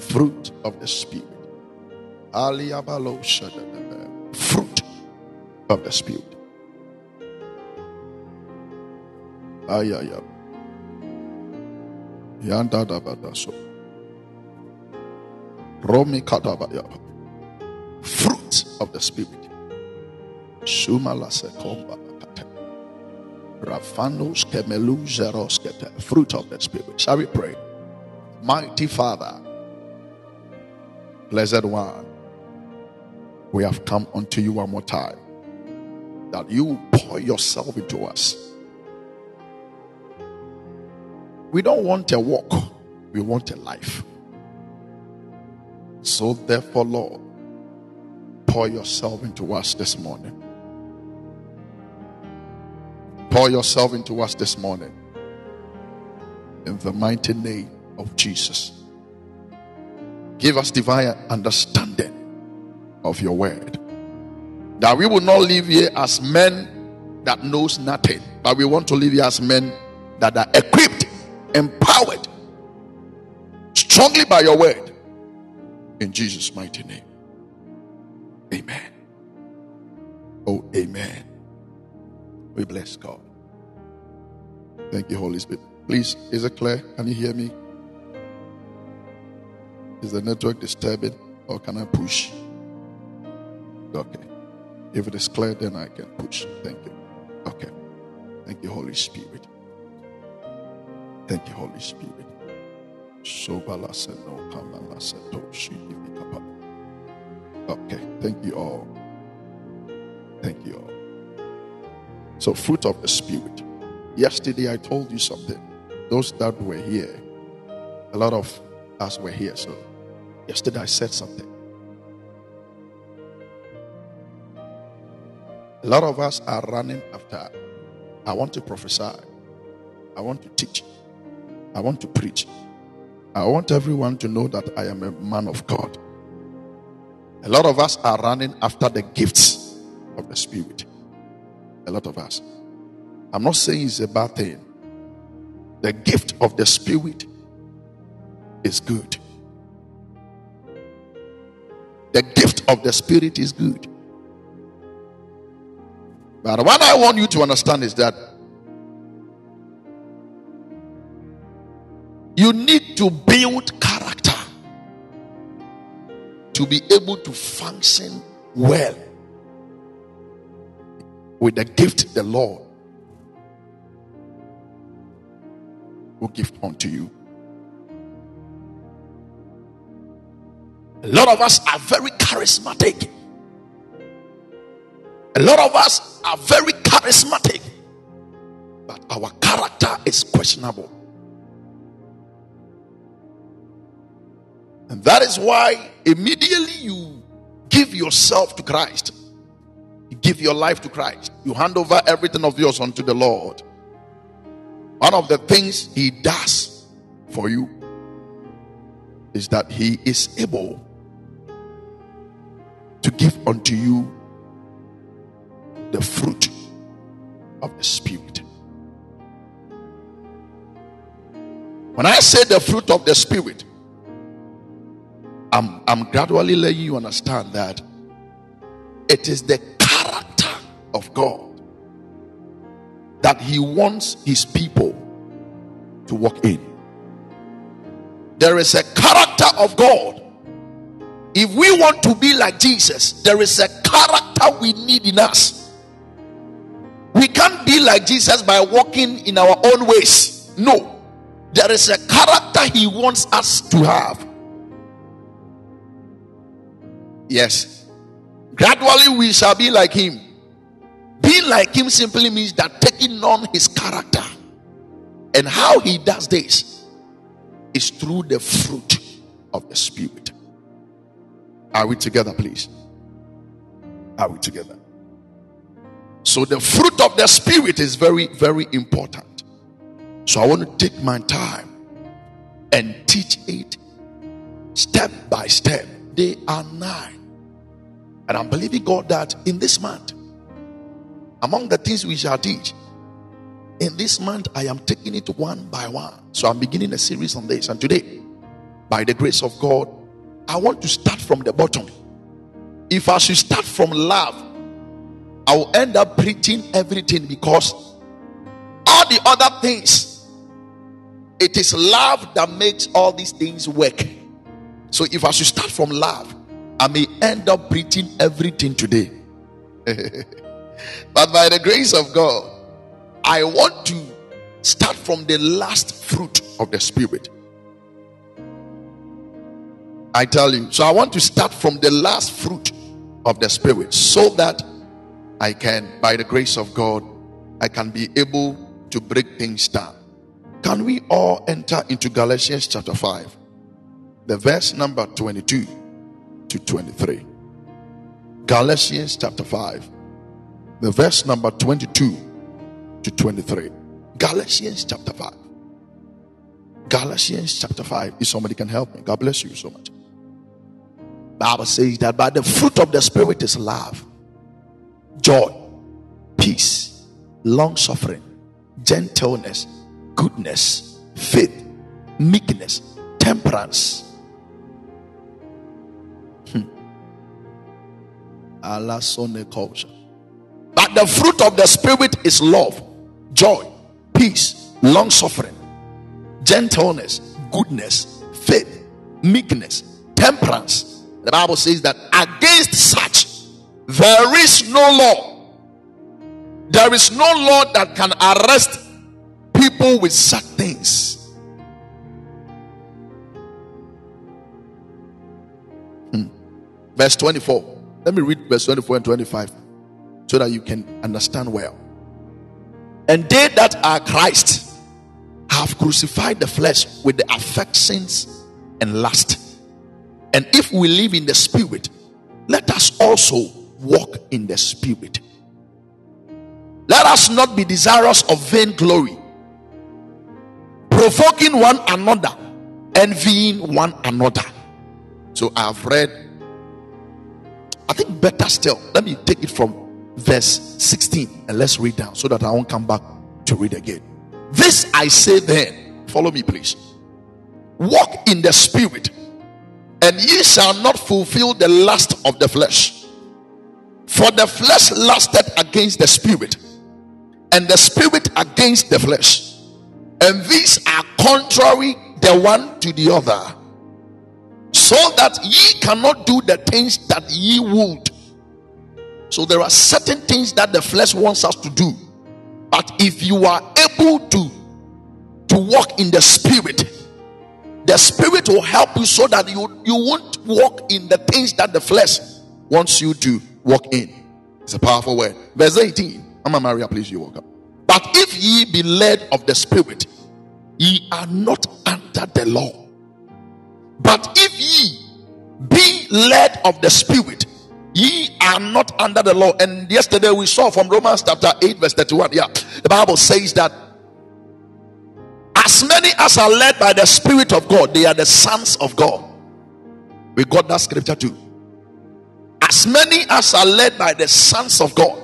Fruit of the Spirit. Fruit of the Spirit. Ayaya. Yanda da badaso. Romi katabaya. Fruit of the Spirit. Sumala sekomba. Rafanos kemelu zeroskete. Fruit of the Spirit. Shall we pray? Mighty Father, Blessed One, we have come unto you one more time that you pour yourself into us. We don't want a walk, we want a life. So, therefore, Lord, pour yourself into us this morning. Pour yourself into us this morning. In the mighty name of Jesus. Give us divine understanding of your word. That we will not live here as men that knows nothing, but we want to live here as men that are equipped, empowered, strongly by your word. In Jesus' mighty name. Amen. Oh, amen. We bless God. Thank you, Holy Spirit. Please, is it clear? Can you hear me? Is the network disturbing or can I push? Okay. If it is clear, then I can push. Thank you. Okay. Thank you, Holy Spirit. Thank you, Holy Spirit. Okay. Thank you all. Thank you all. So, fruit of the Spirit. Yesterday I told you something. Those that were here, a lot of us were here. So, yesterday I said something. A lot of us are running after. I want to prophesy. I want to teach. I want to preach. I want everyone to know that I am a man of God. A lot of us are running after the gifts of the Spirit. A lot of us. I'm not saying it's a bad thing. The gift of the Spirit is good. The gift of the Spirit is good. But what I want you to understand is that you need to build character to be able to function well with the gift the Lord will give unto you. A lot of us are very charismatic. A lot of us are very charismatic, but our character is questionable. And that is why immediately you give yourself to Christ, you give your life to Christ, you hand over everything of yours unto the Lord. One of the things He does for you is that He is able to give unto you the fruit of the Spirit. When I say the fruit of the Spirit, I'm, I'm gradually letting you understand that it is the character of God that He wants His people to walk in. There is a character of God. If we want to be like Jesus, there is a character we need in us. We can't be like Jesus by walking in our own ways. No. There is a character he wants us to have. Yes. Gradually we shall be like him. Being like him simply means that taking on his character. And how he does this is through the fruit of the Spirit. Are we together, please? Are we together? So the fruit of the spirit is very, very important. So I want to take my time and teach it step by step. They are nine. And I'm believing God that in this month, among the things we shall teach, in this month, I am taking it one by one. So I'm beginning a series on this. And today, by the grace of God, I want to start from the bottom. If I should start from love, I will end up preaching everything because all the other things, it is love that makes all these things work. So if I should start from love, I may end up preaching everything today. but by the grace of God, I want to start from the last fruit of the Spirit. I tell you. So I want to start from the last fruit of the Spirit so that I can, by the grace of God, I can be able to break things down. Can we all enter into Galatians chapter 5, the verse number 22 to 23? Galatians chapter 5, the verse number 22 to 23. Galatians chapter 5. Galatians chapter 5. If somebody can help me, God bless you so much. Bible says that by the fruit of the spirit is love, joy, peace, long suffering, gentleness, goodness, faith, meekness, temperance. Hmm. But the fruit of the spirit is love, joy, peace, long suffering, gentleness, goodness, faith, meekness, temperance. The Bible says that against such there is no law. There is no law that can arrest people with such things. Hmm. Verse 24. Let me read verse 24 and 25 so that you can understand well. And they that are Christ have crucified the flesh with the affections and lust. And if we live in the spirit, let us also walk in the spirit. Let us not be desirous of vain glory, provoking one another, envying one another. So I have read, I think better still, let me take it from verse 16 and let's read down so that I won't come back to read again. This I say then, follow me please. Walk in the spirit and ye shall not fulfill the lust of the flesh. For the flesh lusted against the spirit, and the spirit against the flesh. And these are contrary the one to the other, so that ye cannot do the things that ye would. So there are certain things that the flesh wants us to do. But if you are able to to walk in the spirit, the spirit will help you so that you, you won't walk in the things that the flesh wants you to walk in. It's a powerful word. Verse 18. a Maria, please you walk up. But if ye be led of the spirit, ye are not under the law. But if ye be led of the spirit, ye are not under the law. And yesterday we saw from Romans chapter 8, verse 31. Yeah, the Bible says that as many as are led by the Spirit of God, they are the sons of God. We got that scripture too. As many as are led by the sons of God,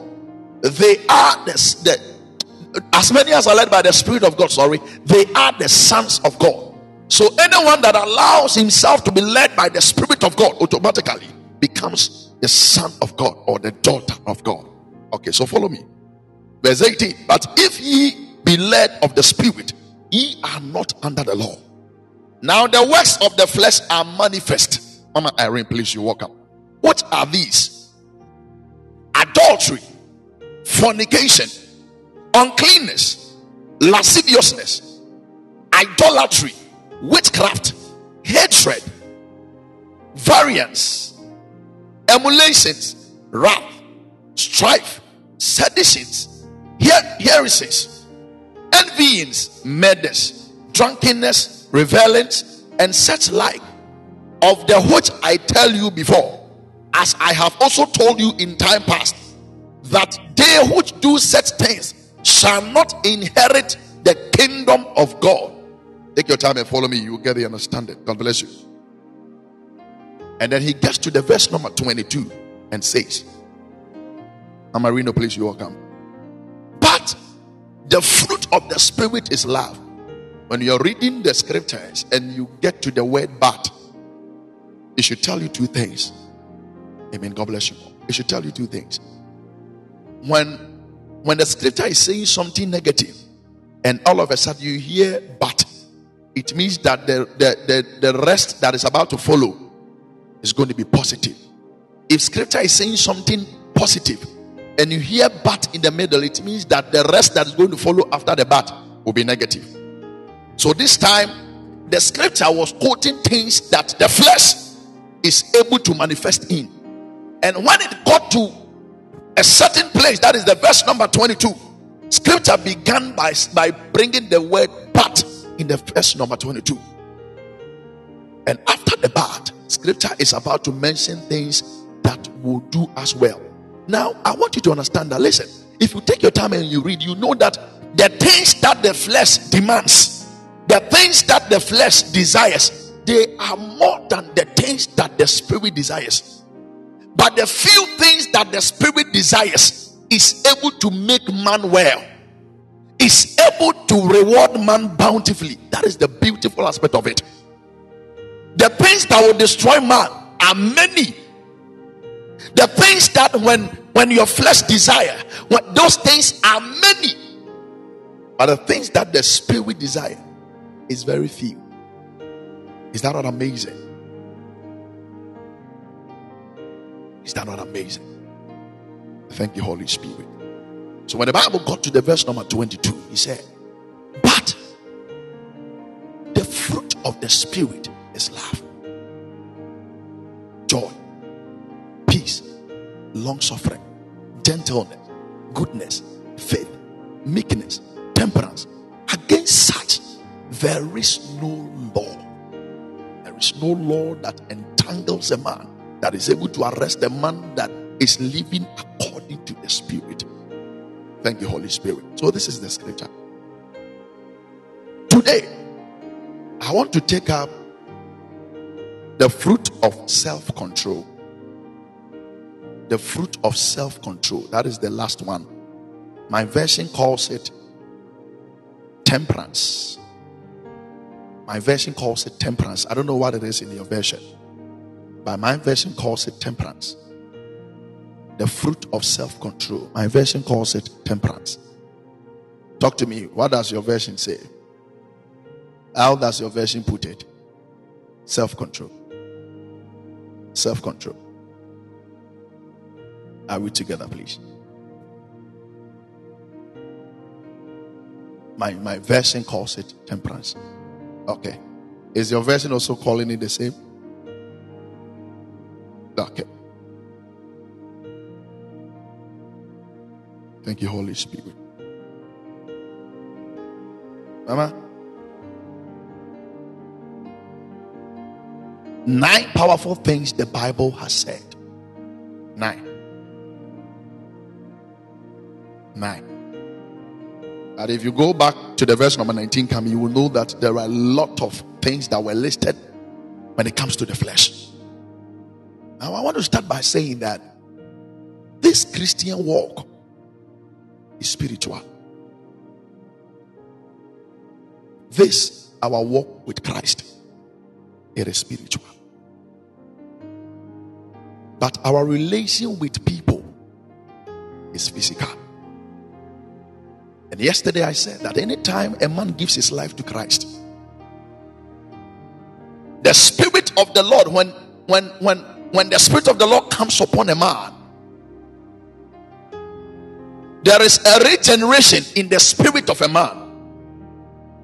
they are the, the as many as are led by the Spirit of God, sorry, they are the sons of God. So anyone that allows himself to be led by the Spirit of God automatically becomes the son of God or the daughter of God. Okay, so follow me. Verse 18. But if ye be led of the Spirit, Ye are not under the law. Now the works of the flesh are manifest. Mama Irene, please, you walk up. What are these? Adultery, fornication, uncleanness, lasciviousness, idolatry, witchcraft, hatred, variance, emulations, wrath, strife, seditions, her- heresies envyings, murders, drunkenness, revelings, and such like, of the which I tell you before, as I have also told you in time past, that they which do such things shall not inherit the kingdom of God. Take your time and follow me, you will get the understanding. God bless you. And then he gets to the verse number 22 and says, Amarino, please, you welcome. The fruit of the Spirit is love, when you're reading the scriptures and you get to the word but, it should tell you two things. Amen. God bless you. It should tell you two things. When when the scripture is saying something negative, and all of a sudden you hear but, it means that the, the, the, the rest that is about to follow is going to be positive. If scripture is saying something positive and you hear but in the middle, it means that the rest that is going to follow after the but will be negative. So this time, the scripture was quoting things that the flesh is able to manifest in. And when it got to a certain place, that is the verse number 22, scripture began by, by bringing the word but in the verse number 22. And after the but, scripture is about to mention things that will do us well. Now, I want you to understand that. Listen, if you take your time and you read, you know that the things that the flesh demands, the things that the flesh desires, they are more than the things that the spirit desires. But the few things that the spirit desires is able to make man well, is able to reward man bountifully. That is the beautiful aspect of it. The things that will destroy man are many the things that when when your flesh desire, what those things are many. But the things that the spirit desire is very few. Is that not amazing? Is that not amazing? Thank you, Holy Spirit. So when the Bible got to the verse number 22, he said, But the fruit of the Spirit is love, joy, long suffering, gentleness, goodness, faith, meekness, temperance. Against such, there is no law. There is no law that entangles a man, that is able to arrest a man that is living according to the Spirit. Thank you, Holy Spirit. So, this is the scripture. Today, I want to take up the fruit of self control the fruit of self control. That is the last one. My version calls it temperance. My version calls it temperance. I don't know what it is in your version, but my version calls it temperance. The fruit of self control. My version calls it temperance. Talk to me. What does your version say? How does your version put it? Self control. Self control. Are we together, please? My, my version calls it temperance. Okay. Is your version also calling it the same? Okay. Thank you, Holy Spirit. Mama. Nine powerful things the Bible has said. Nine. 9. And if you go back to the verse number 19, come, you will know that there are a lot of things that were listed when it comes to the flesh. Now, I want to start by saying that this Christian walk is spiritual. This, our walk with Christ, it is spiritual. But our relation with people is physical. And yesterday I said that anytime a man gives his life to Christ, the spirit of the Lord, when when when when the spirit of the Lord comes upon a man, there is a regeneration in the spirit of a man.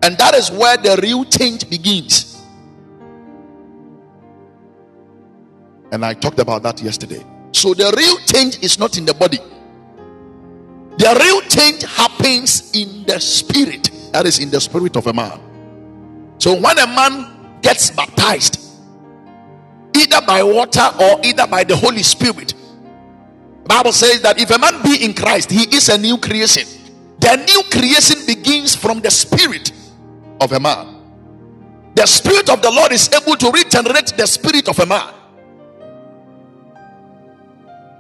And that is where the real change begins. And I talked about that yesterday. So the real change is not in the body. The real change happens in the spirit. That is in the spirit of a man. So when a man gets baptized, either by water or either by the Holy Spirit, Bible says that if a man be in Christ, he is a new creation. The new creation begins from the spirit of a man. The spirit of the Lord is able to regenerate the spirit of a man.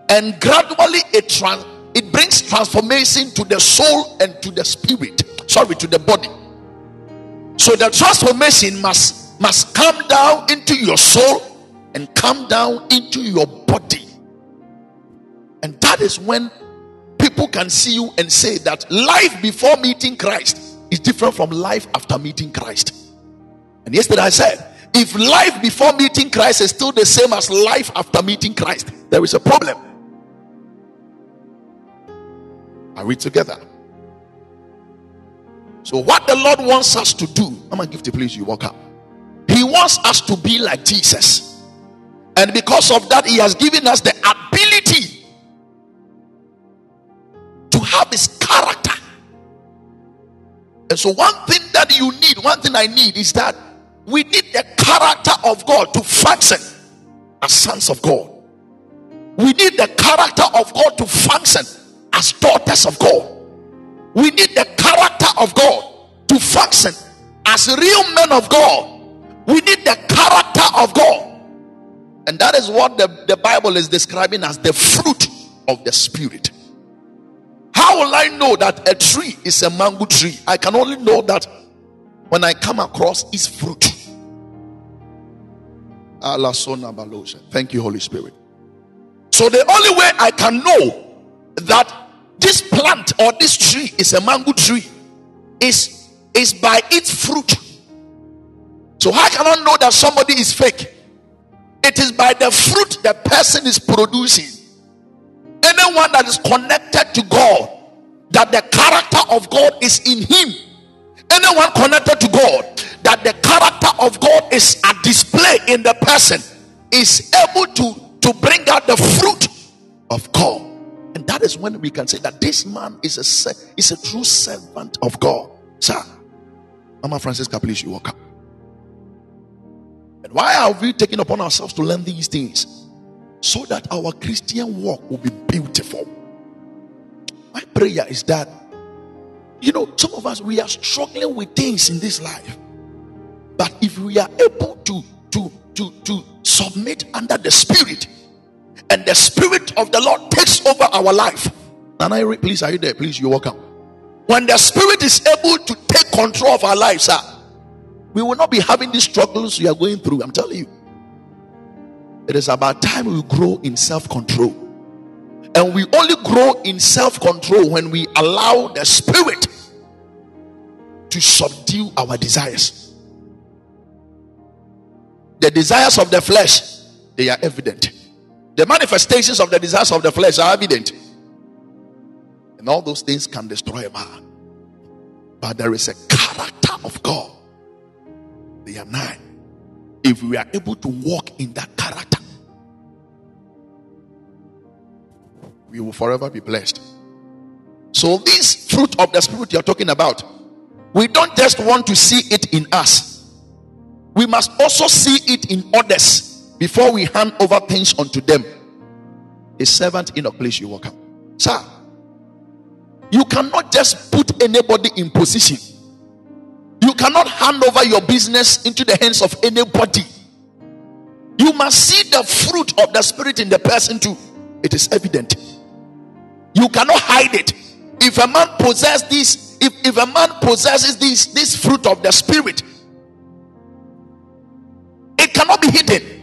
And gradually it trans it brings transformation to the soul and to the spirit sorry to the body So the transformation must must come down into your soul and come down into your body. And that is when people can see you and say that life before meeting Christ is different from life after meeting Christ. And yesterday I said, if life before meeting Christ is still the same as life after meeting Christ, there is a problem. Are we together? So, what the Lord wants us to do, I'm gonna give the place you walk up. He wants us to be like Jesus, and because of that, He has given us the ability to have His character. And so, one thing that you need, one thing I need is that we need the character of God to function as sons of God. We need the character of God to function as daughters of God. We need the character of God to function as real men of God. We need the character of God. And that is what the, the Bible is describing as the fruit of the Spirit. How will I know that a tree is a mango tree? I can only know that when I come across its fruit. Thank you, Holy Spirit. So the only way I can know that this plant or this tree is a mango tree is is by its fruit. So how can I know that somebody is fake? It is by the fruit the person is producing. Anyone that is connected to God, that the character of God is in him. Anyone connected to God, that the character of God is a display in the person, is able to, to bring out the fruit of God. And that is when we can say that this man is a, is a true servant of God. Sir, Mama Francisca, please, you walk up. And why are we taking upon ourselves to learn these things? So that our Christian walk will be beautiful. My prayer is that, you know, some of us, we are struggling with things in this life. But if we are able to, to, to, to submit under the Spirit, and the Spirit of the Lord takes over our life. And I please, are you there? Please, you welcome. When the Spirit is able to take control of our lives, sir, we will not be having these struggles we are going through. I'm telling you. It is about time we grow in self control. And we only grow in self control when we allow the Spirit to subdue our desires. The desires of the flesh, they are evident. The manifestations of the desires of the flesh are evident. And all those things can destroy a man. But there is a character of God. They are nine. If we are able to walk in that character, we will forever be blessed. So, this fruit of the Spirit you're talking about, we don't just want to see it in us, we must also see it in others before we hand over things unto them. A servant in a place you welcome. Sir, you cannot just put anybody in position. You cannot hand over your business into the hands of anybody. You must see the fruit of the spirit in the person too. It is evident. You cannot hide it. If a man possesses this, if, if a man possesses this, this fruit of the spirit, it cannot be hidden.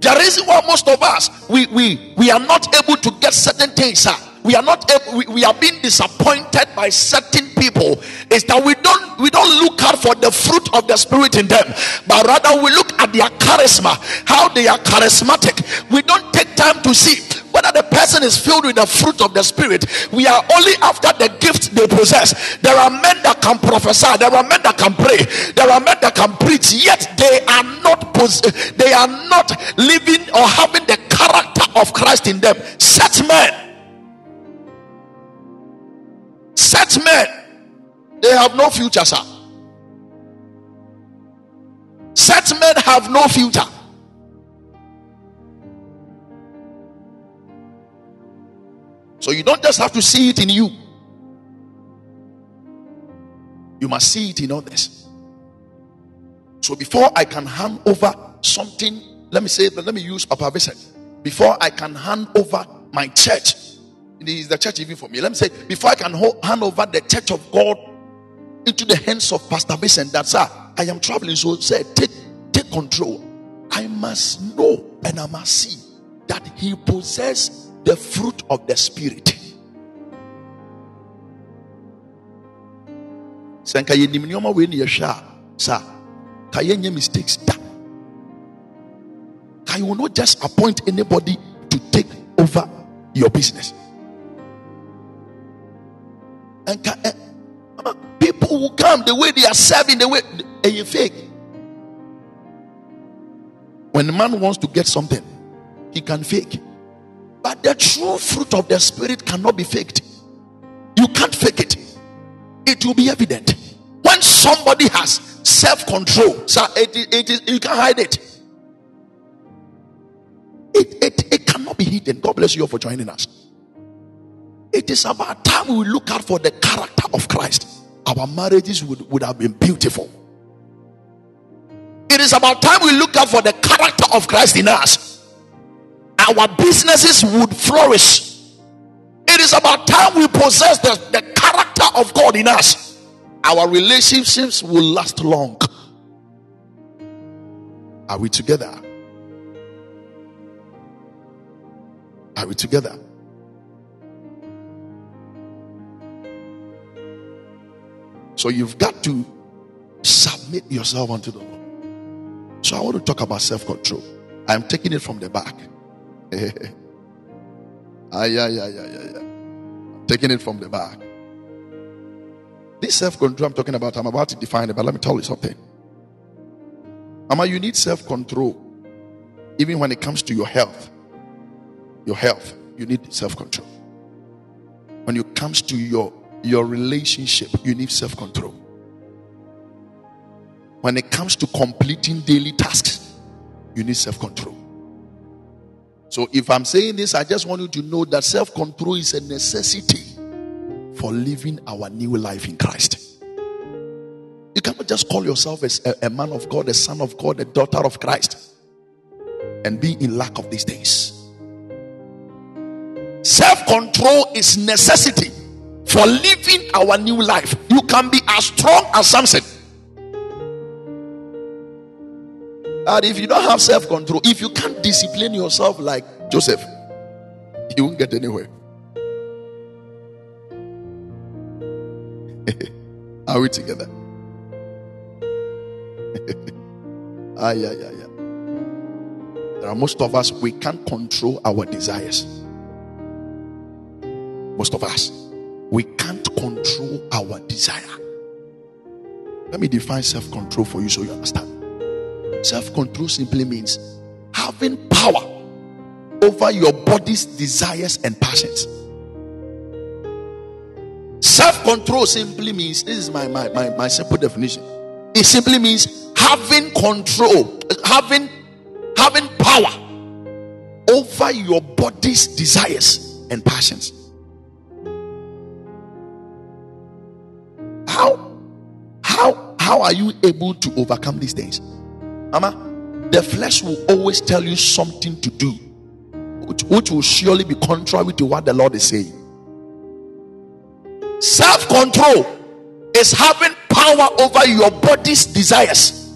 The reason why most of us we we we are not able to get certain things, sir. we are not able, we, we are being disappointed by certain people is that we don't we don't look out for the fruit of the spirit in them, but rather we look at their charisma, how they are charismatic. We don't take time to see whether the person is filled with the fruit of the spirit. We are only after the gift they possess. There are men that can prophesy, there are men that can pray, there are men that can preach, yet they are not pos- they are not living or having the character of Christ in them. Such men, such men, they have no future, sir. Such men have no future. So you don't just have to see it in you, you must see it in others. So before I can hand over something, let me say, let me use Papa Vincent. Before I can hand over my church, is the church even for me. Let me say, before I can hand over the church of God into the hands of Pastor Vincent that, sir, I am traveling. So, say, take, take control. I must know and I must see that he possesses the fruit of the Spirit. sɛ nka yɛnim nneɔma wei ne yɛhwɛ a saa ka mistakes da. Ka you will not just appoint anybody to take over your business. And eh, people will come the way they are serving the way and you fake. When a man wants to get something he can fake but the true fruit of the spirit cannot be faked. You can't fake it. It will be evident. When somebody has self-control so it, it, it is you can't hide it. it it it cannot be hidden. God bless you for joining us. It is about time we look out for the character of christ. Our marriages would, would have been beautiful. It is about time we look out for the character of christ in us our businesses would flourish it is about time we possess the, the character of God in us. Our relationships will last long. Are we together? Are we together? So you've got to submit yourself unto the Lord. So I want to talk about self control. I'm taking it from the back. Yeah, yeah, yeah, yeah, yeah taking it from the back. This self control I'm talking about, I'm about to define it, but let me tell you something. Ama, you need self control even when it comes to your health. Your health, you need self control. When it comes to your, your relationship, you need self control. When it comes to completing daily tasks, you need self control. So if I'm saying this, I just want you to know that self control is a necessity for living our new life in Christ. You cannot just call yourself a, a man of God, a son of God, a daughter of Christ, and be in lack of these things. Self control is necessity for living our new life. You can be as strong as Samson. And if you don't have self control, if you can't discipline yourself like Joseph, you won't get anywhere. Are we together? ah, yeah, yeah, yeah. There are most of us, we can't control our desires. Most of us, we can't control our desire. Let me define self control for you so you understand. Self control simply means having power over your body's desires and passions. Self control simply means this is my, my, my, my simple definition. It simply means having control, having having power over your body's desires and passions. How how how are you able to overcome these things? Mama, the flesh will always tell you something to do, which, which will surely be contrary to what the Lord is saying. Self control is having power over your body's desires.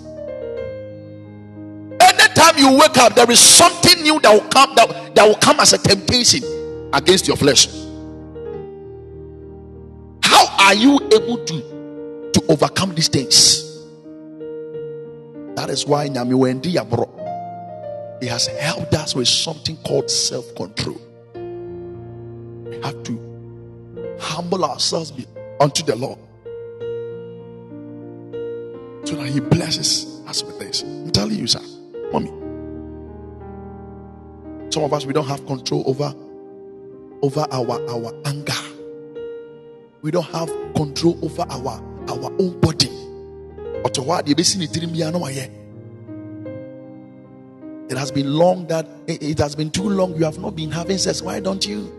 Anytime you wake up, there is something new that will come that, that will come as a temptation against your flesh. How are you able to to overcome these things? That is why Nyami Wendi Yabro he has helped us with something called self-control. We have to humble ourselves unto the Lord so that He blesses us with this. I'm telling you, sir, mommy. Some of us we don't have control over over our our anger. We don't have control over our our own body. It has been long that it has been too long. You have not been having sex. Why don't you?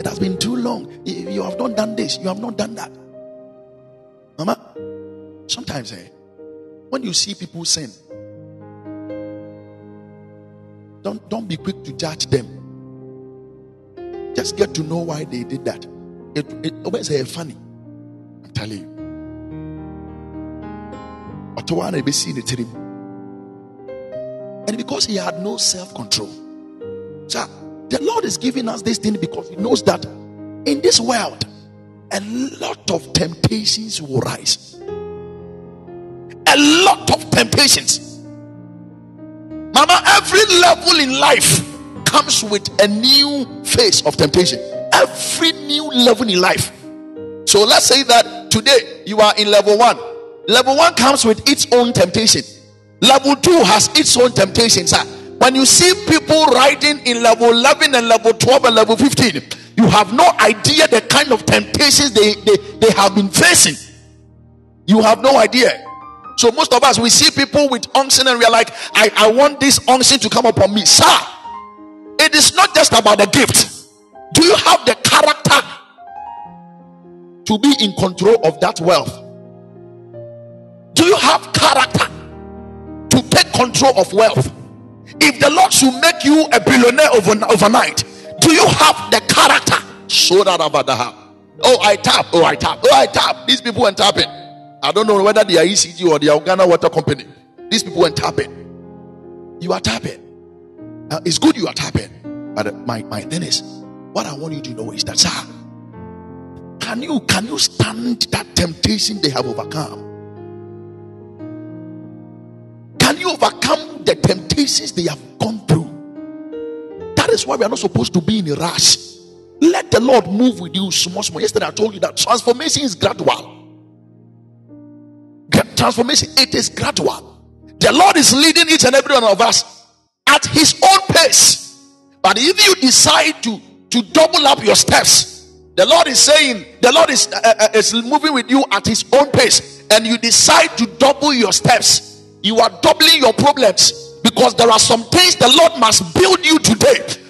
It has been too long. You have not done this. You have not done that. Mama, sometimes eh, when you see people sin, don't don't be quick to judge them. Just get to know why they did that. It it always say funny. I'm telling you. And because he had no self control. So the Lord is giving us this thing because he knows that in this world, a lot of temptations will rise. A lot of temptations. Mama, every level in life comes with a new phase of temptation. Every new level in life. So let's say that today you are in level one. Level one comes with its own temptation. Level two has its own temptation. Sir. When you see people riding in level 11 and level 12 and level 15, you have no idea the kind of temptations they, they, they have been facing. You have no idea. So most of us we see people with unction and we are like, I, I want this unction to come upon me. Sir, it is not just about the gift. Do you have the character to be in control of that wealth? Do you have character to take control of wealth? If the Lord should make you a billionaire overnight, do you have the character? Show that about the house. Oh, I tap. Oh, I tap. Oh, I tap. These people went tapping. I don't know whether they are ECG or they are Ghana Water Company. These people went tapping. You are tapping. Uh, it's good you are tapping. But my, my thing is, what I want you to know is that, sir, can you can you stand that temptation they have overcome? Overcome the temptations they have gone through? That is why we are not supposed to be in a rush. Let the Lord move with you small, small. Yesterday I told you that transformation is gradual transformation, it is gradual. The Lord is leading each and every one of us at His own pace. But if you decide to, to double up your steps, the Lord is saying, the Lord is, uh, uh, is moving with you at His own pace, and you decide to double your steps, you are doubling your problems because there are some things the Lord must build you today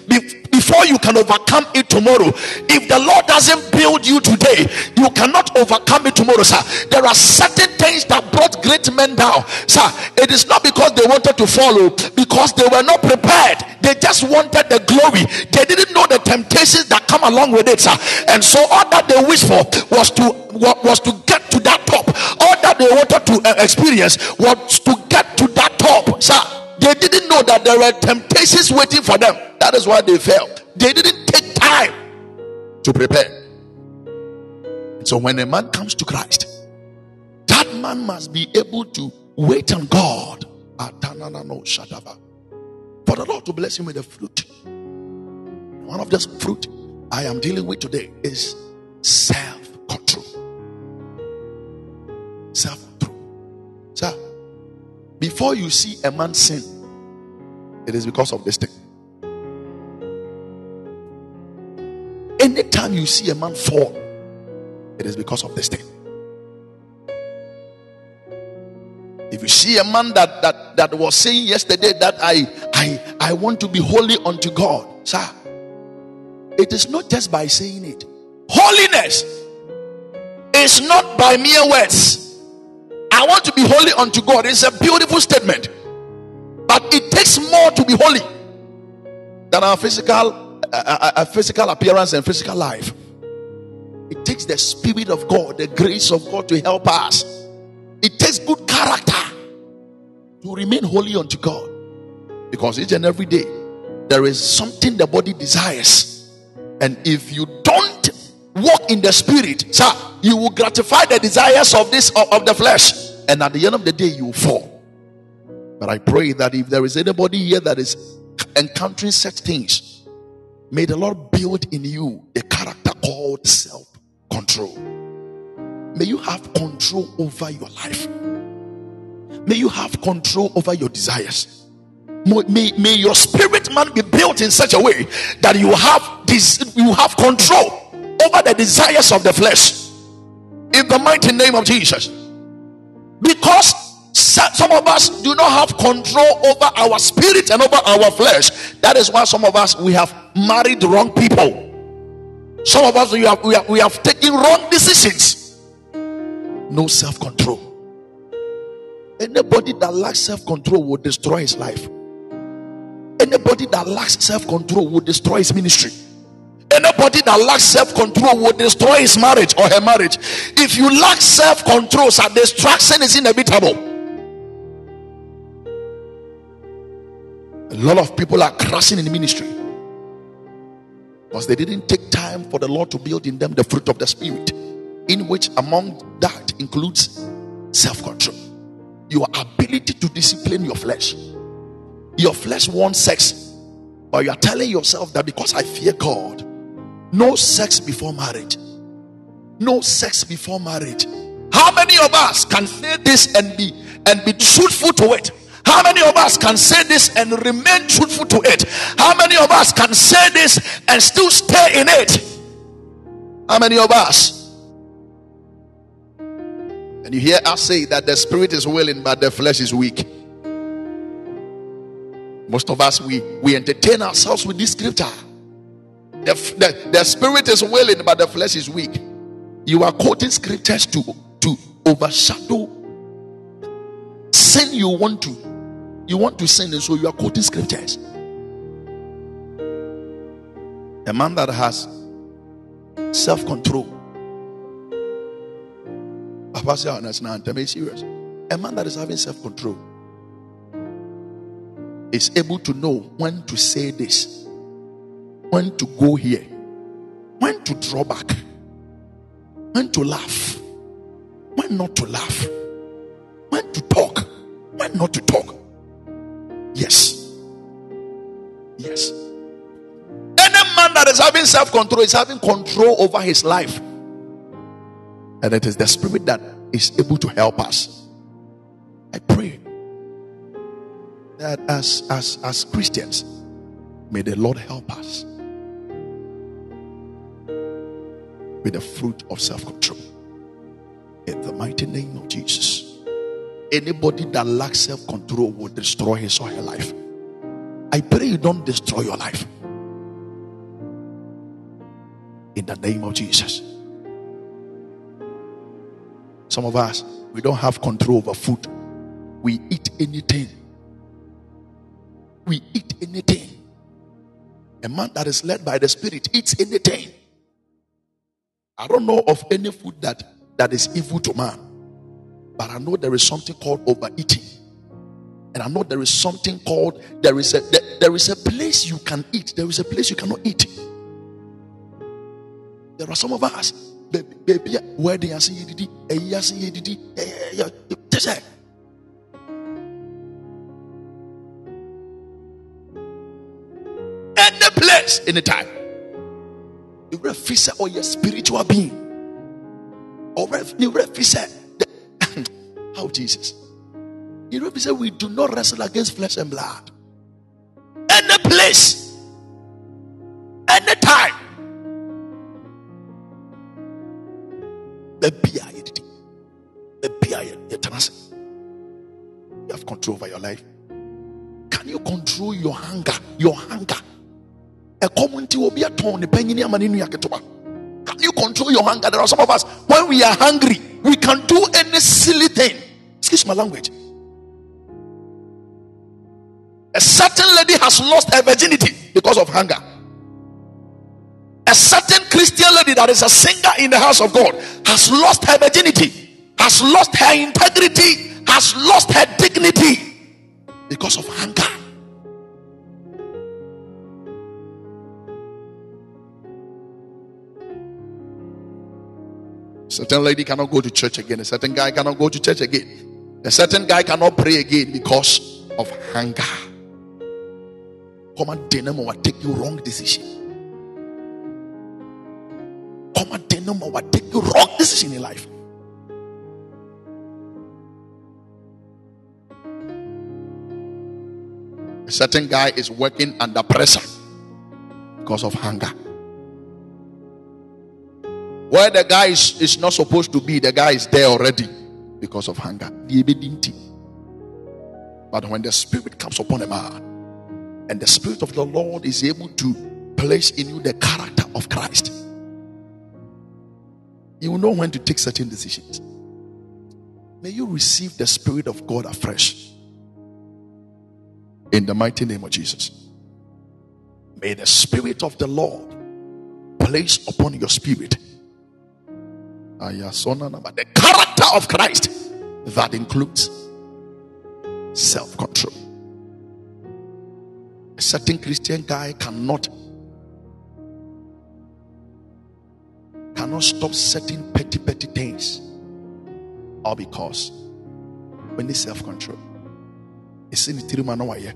before you can overcome it tomorrow. If the Lord doesn't build you today, you cannot overcome it tomorrow, sir. There are certain things that brought great men down, sir. It is not because they wanted to follow, oh, because they were not prepared. They just wanted the glory. They didn't know the temptations that come along with it, sir. And so all that they wished for was to was to get to that top. All that they wanted to uh, experience was to get to that top, sir. They didn't know that there were temptations waiting for them. That is why they failed. They didn't take time to prepare. So when a man comes to Christ, that man must be able to wait on God. For the Lord to bless him with the fruit. One of this fruit I am dealing with today is self Self control. Sir, before you see a man sin, it is because of this thing. Anytime you see a man fall, it is because of this thing. If you see a man that that that was saying yesterday that I I I want to be holy unto God, sir, it is not just by saying it. Holiness is not by mere words. I want to be holy unto God. It's a beautiful statement, but it takes more to be holy than our physical a, a, physical appearance and physical life. It takes the Spirit of God, the grace of God to help us. It takes good character to remain holy unto God. Because each and every day, there is something the body desires. And if you don't walk in the Spirit, sir, you will gratify the desires of this of, of the flesh. And at the end of the day, you fall. But I pray that if there is anybody here that is encountering such things, May the Lord build in you a character called self control. May you have control over your life. May you have control over your desires. May, may your spirit man be built in such a way that you have this you have control over the desires of the flesh in the mighty name of Jesus. Because some of us do not have control over our spirit and over our flesh. That is why some of us we have married wrong people. Some of us we have, we have, we have taken wrong decisions. No self control. Anybody that lacks self control will destroy his life. Anybody that lacks self control will destroy his ministry. Anybody that lacks self control will destroy his marriage or her marriage. If you lack self control, so destruction is inevitable. A lot of people are crashing in ministry because they didn't take time for the Lord to build in them the fruit of the Spirit, in which, among that, includes self control, your ability to discipline your flesh. Your flesh wants sex, but you are telling yourself that because I fear God, no sex before marriage. No sex before marriage. How many of us can say this and be and be truthful to it? How many of us can say this and remain truthful to it? How many of us can say this and still stay in it? How many of us? And you hear us say that the spirit is willing, but the flesh is weak. Most of us we we entertain ourselves with this scripture. The, the, the spirit is willing, but the flesh is weak. You are quoting scriptures to to overshadow sin you want to you want to sin, and so you are quoting scriptures. A man that has self control. Papa say, understand, I'm serious. A man that is having self control is able to know when to say this, when to go here, when to draw back, when to laugh, when not to laugh, when to talk, when not to talk. Yes. Yes. Any man that is having self control is having control over his life. And it is the spirit that is able to help us. I pray that as, as, as Christians, may the Lord help us with the fruit of self control. In the mighty name of Jesus. Anybody that lacks self control will destroy his or her life. I pray you don't destroy your life. In the name of Jesus. Some of us, we don't have control over food. We eat anything. We eat anything. A man that is led by the Spirit eats anything. I don't know of any food that, that is evil to man. But I know there is something called overeating. And I know there is something called there is a there, there is a place you can eat. There is a place you cannot eat. There are some of us, baby, where they are saying eh, any place, anytime. You refuse or your spiritual being. Or you refuse how Jesus? You know, he said, We do not wrestle against flesh and blood. Any place, any time. The beer. You have control over your life. Can you control your hunger? Your hunger. A community will be a tone. Can you control your hunger? There are some of us, when we are hungry, we can do any silly thing. Excuse my language. A certain lady has lost her virginity because of hunger. A certain Christian lady that is a singer in the house of God has lost her virginity, has lost her integrity, has lost her dignity because of hunger. Certain lady cannot go to church again. A certain guy cannot go to church again. A certain guy cannot pray again because of hunger. Come on, Denemo will take you wrong decision. Come on, Denemo will take you wrong decision in life. A certain guy is working under pressure because of hunger. Where the guy is, is not supposed to be, the guy is there already because of hunger. But when the Spirit comes upon a man, and the Spirit of the Lord is able to place in you the character of Christ, you will know when to take certain decisions. May you receive the Spirit of God afresh. In the mighty name of Jesus. May the Spirit of the Lord place upon your spirit the character of Christ that includes self control. A certain Christian guy cannot cannot stop certain petty petty things all because when they self-control it's in the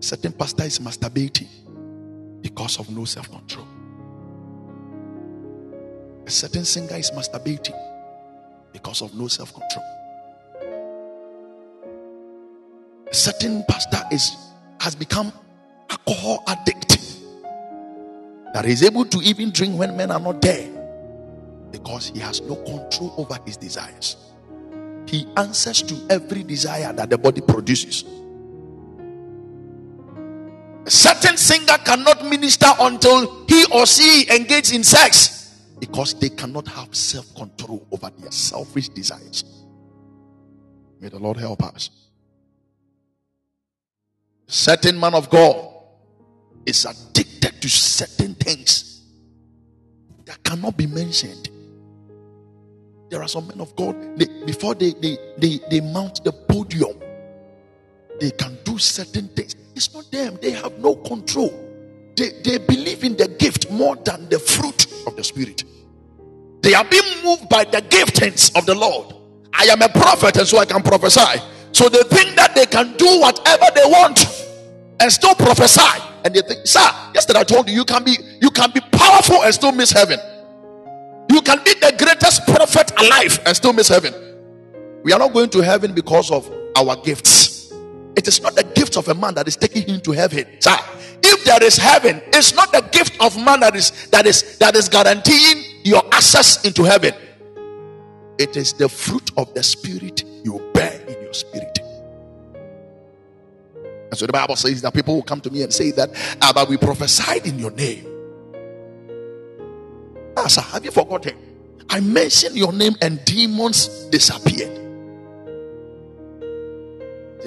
certain pastor is masturbating because of no self-control a certain singer is masturbating because of no self-control a certain pastor is has become alcohol addict that he's able to even drink when men are not there because he has no control over his desires. He answers to every desire that the body produces. A certain singer cannot minister until he or she engages in sex because they cannot have self control over their selfish desires. May the Lord help us. Certain man of God is addicted to certain things that cannot be mentioned. There are some men of God, they, before they, they, they, they mount the podium, they can do certain things. It's not them, they have no control. They, they believe in the gift more than the fruit of the Spirit. They are being moved by the giftings of the Lord. I am a prophet, and so I can prophesy. So they think that they can do whatever they want and still prophesy. And they think, sir, yesterday I told you you can be you can be powerful and still miss heaven. You can be the greatest prophet alive and still miss heaven. We are not going to heaven because of our gifts. It is not the gift of a man that is taking him to heaven. Sir, if there is heaven, it's not the gift of man that is that is that is guaranteeing your access into heaven. It is the fruit of the spirit you bear in your spirit. And so the Bible says that people will come to me and say that, ah, but we prophesied in your name. Ah, sir, have you forgotten? I mentioned your name and demons disappeared.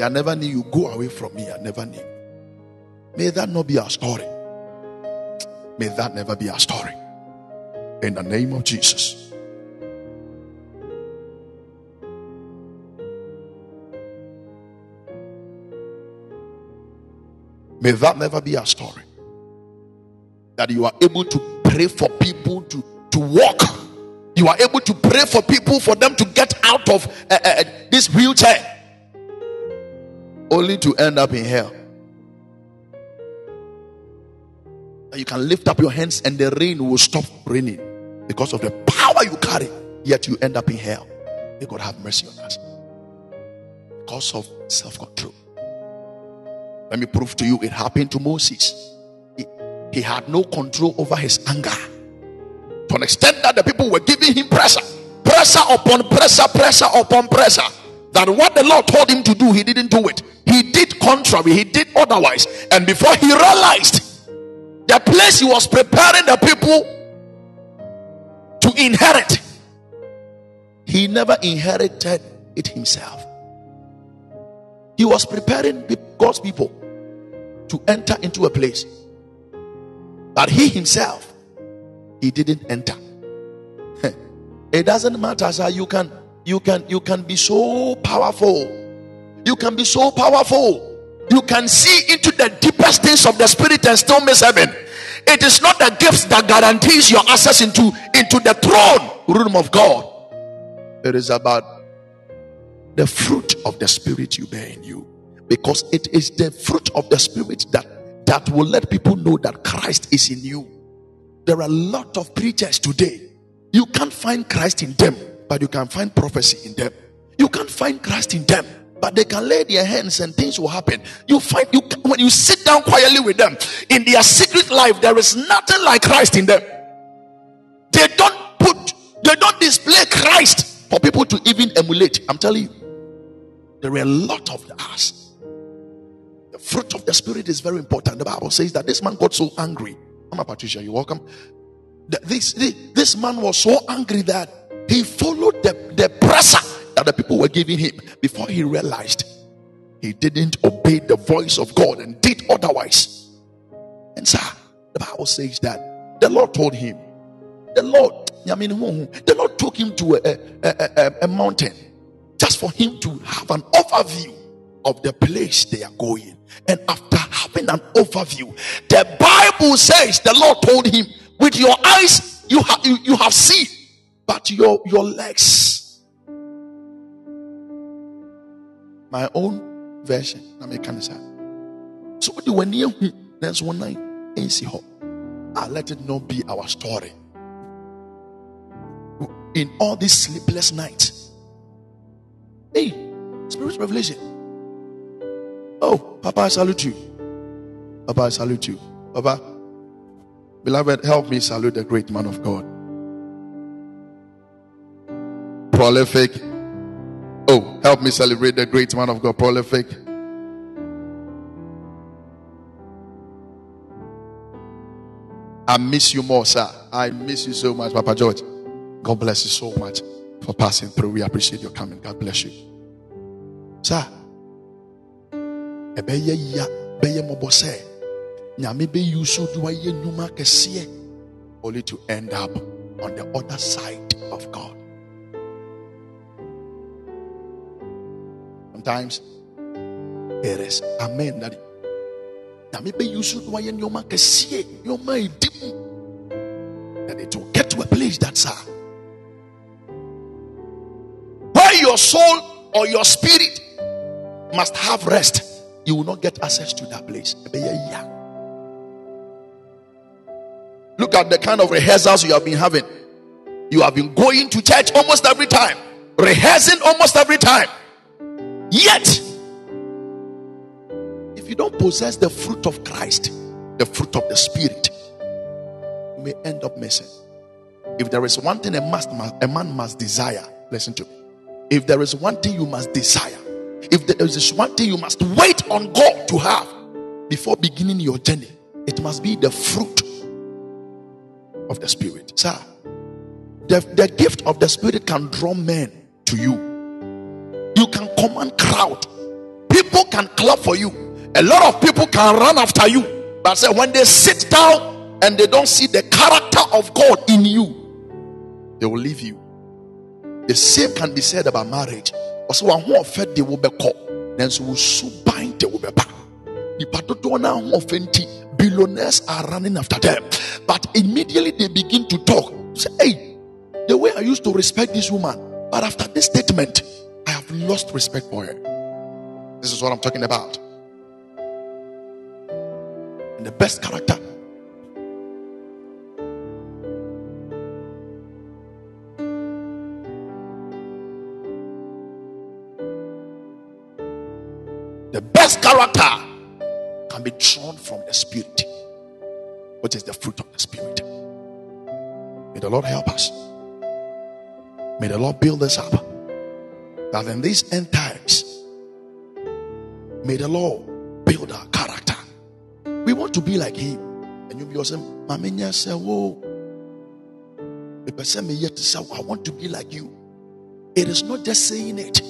I never knew you go away from me. I never knew. May that not be our story. May that never be our story. In the name of Jesus. May that never be our story. That you are able to pray for people to, to walk. You are able to pray for people for them to get out of uh, uh, this wheelchair. Only to end up in hell. You can lift up your hands and the rain will stop raining because of the power you carry, yet you end up in hell. May God have mercy on us because of self control. Let me prove to you it happened to Moses. He, he had no control over his anger to an extent that the people were giving him pressure, pressure upon pressure, pressure upon pressure. That what the Lord told him to do, he didn't do it. He did contrary, he did otherwise. And before he realized the place he was preparing the people to inherit, he never inherited it himself. He was preparing God's people to enter into a place. But he himself, he didn't enter. it doesn't matter, sir. You can you can you can be so powerful. You can be so powerful. You can see into the deepest things of the spirit and still miss heaven. It is not the gifts that guarantees your access into into the throne room of God. It is about the fruit of the spirit you bear in you because it is the fruit of the spirit that that will let people know that Christ is in you. There are a lot of preachers today. You can't find Christ in them, but you can find prophecy in them. You can't find Christ in them, but they can lay their hands and things will happen. You find you when you sit down quietly with them in their secret life, there is nothing like Christ in them. They don't put, they don't display Christ for people to even emulate. I'm telling you, there are a lot of us The fruit of the spirit is very important. The Bible says that this man got so angry. I'm a Patricia, you're welcome. This, this, this man was so angry that he followed the, the pressure that the people were giving him before he realized he didn't obey the voice of God and did otherwise. And so the Bible says that the Lord told him, the Lord, I mean, the Lord took him to a, a, a, a mountain just for him to have an overview of the place they are going. And after having an overview. The Bible says the Lord told him, with your eyes you have you, you have seen, but your your legs. My own version. I'm a So what do you there's one night in see I let it not be our story. In all these sleepless nights. Hey, spiritual revelation. Oh, Papa, I salute you. Papa, I salute you. Papa, beloved, help me salute the great man of God. Prolific. Oh, help me celebrate the great man of God. Prolific. I miss you more, sir. I miss you so much, Papa George. God bless you so much for passing through. We appreciate your coming. God bless you. Sir, only to end up on the other side of God. Sometimes it is amen that nyame bɛyi so de wayɛ nneɔma kɛseɛ nneɔma ɛdi mu and it will get to a place that sir where your soul or your spirit must have rest you will not get access to that place. Look at the kind of rehearsals you have been having. You have been going to church almost every time, rehearsing almost every time. Yet, if you don't possess the fruit of Christ, the fruit of the Spirit, you may end up missing. If there is one thing a, must, a man must desire, listen to me. If there is one thing you must desire, if there is one thing you must wait on God to have before beginning your journey, it must be the fruit of the Spirit. Sir, the, the gift of the Spirit can draw men to you. You can command crowd. People can clap for you. A lot of people can run after you. But say when they sit down and they don't see the character of God in you, they will leave you. The same can be said about marriage ɔsɛ wɔahoɔfɛ de wobɛkɔ nanso wo suban de wobɛba nipa dodoɔ no ahoɔfɛ nti billionaires are running after them but immediately they begin to talk say hey the way i used to respect this woman but after this statement i have lost respect for her this is what i'm talking about and the best character The best character can be drawn from the Spirit, which is the fruit of the Spirit. May the Lord help us. May the Lord build us up. That in these end times, may the Lord build our character. We want to be like Him. And you'll be saying, Mamenya say, Whoa. The person may yet say, I want to be like you. It is not just saying it,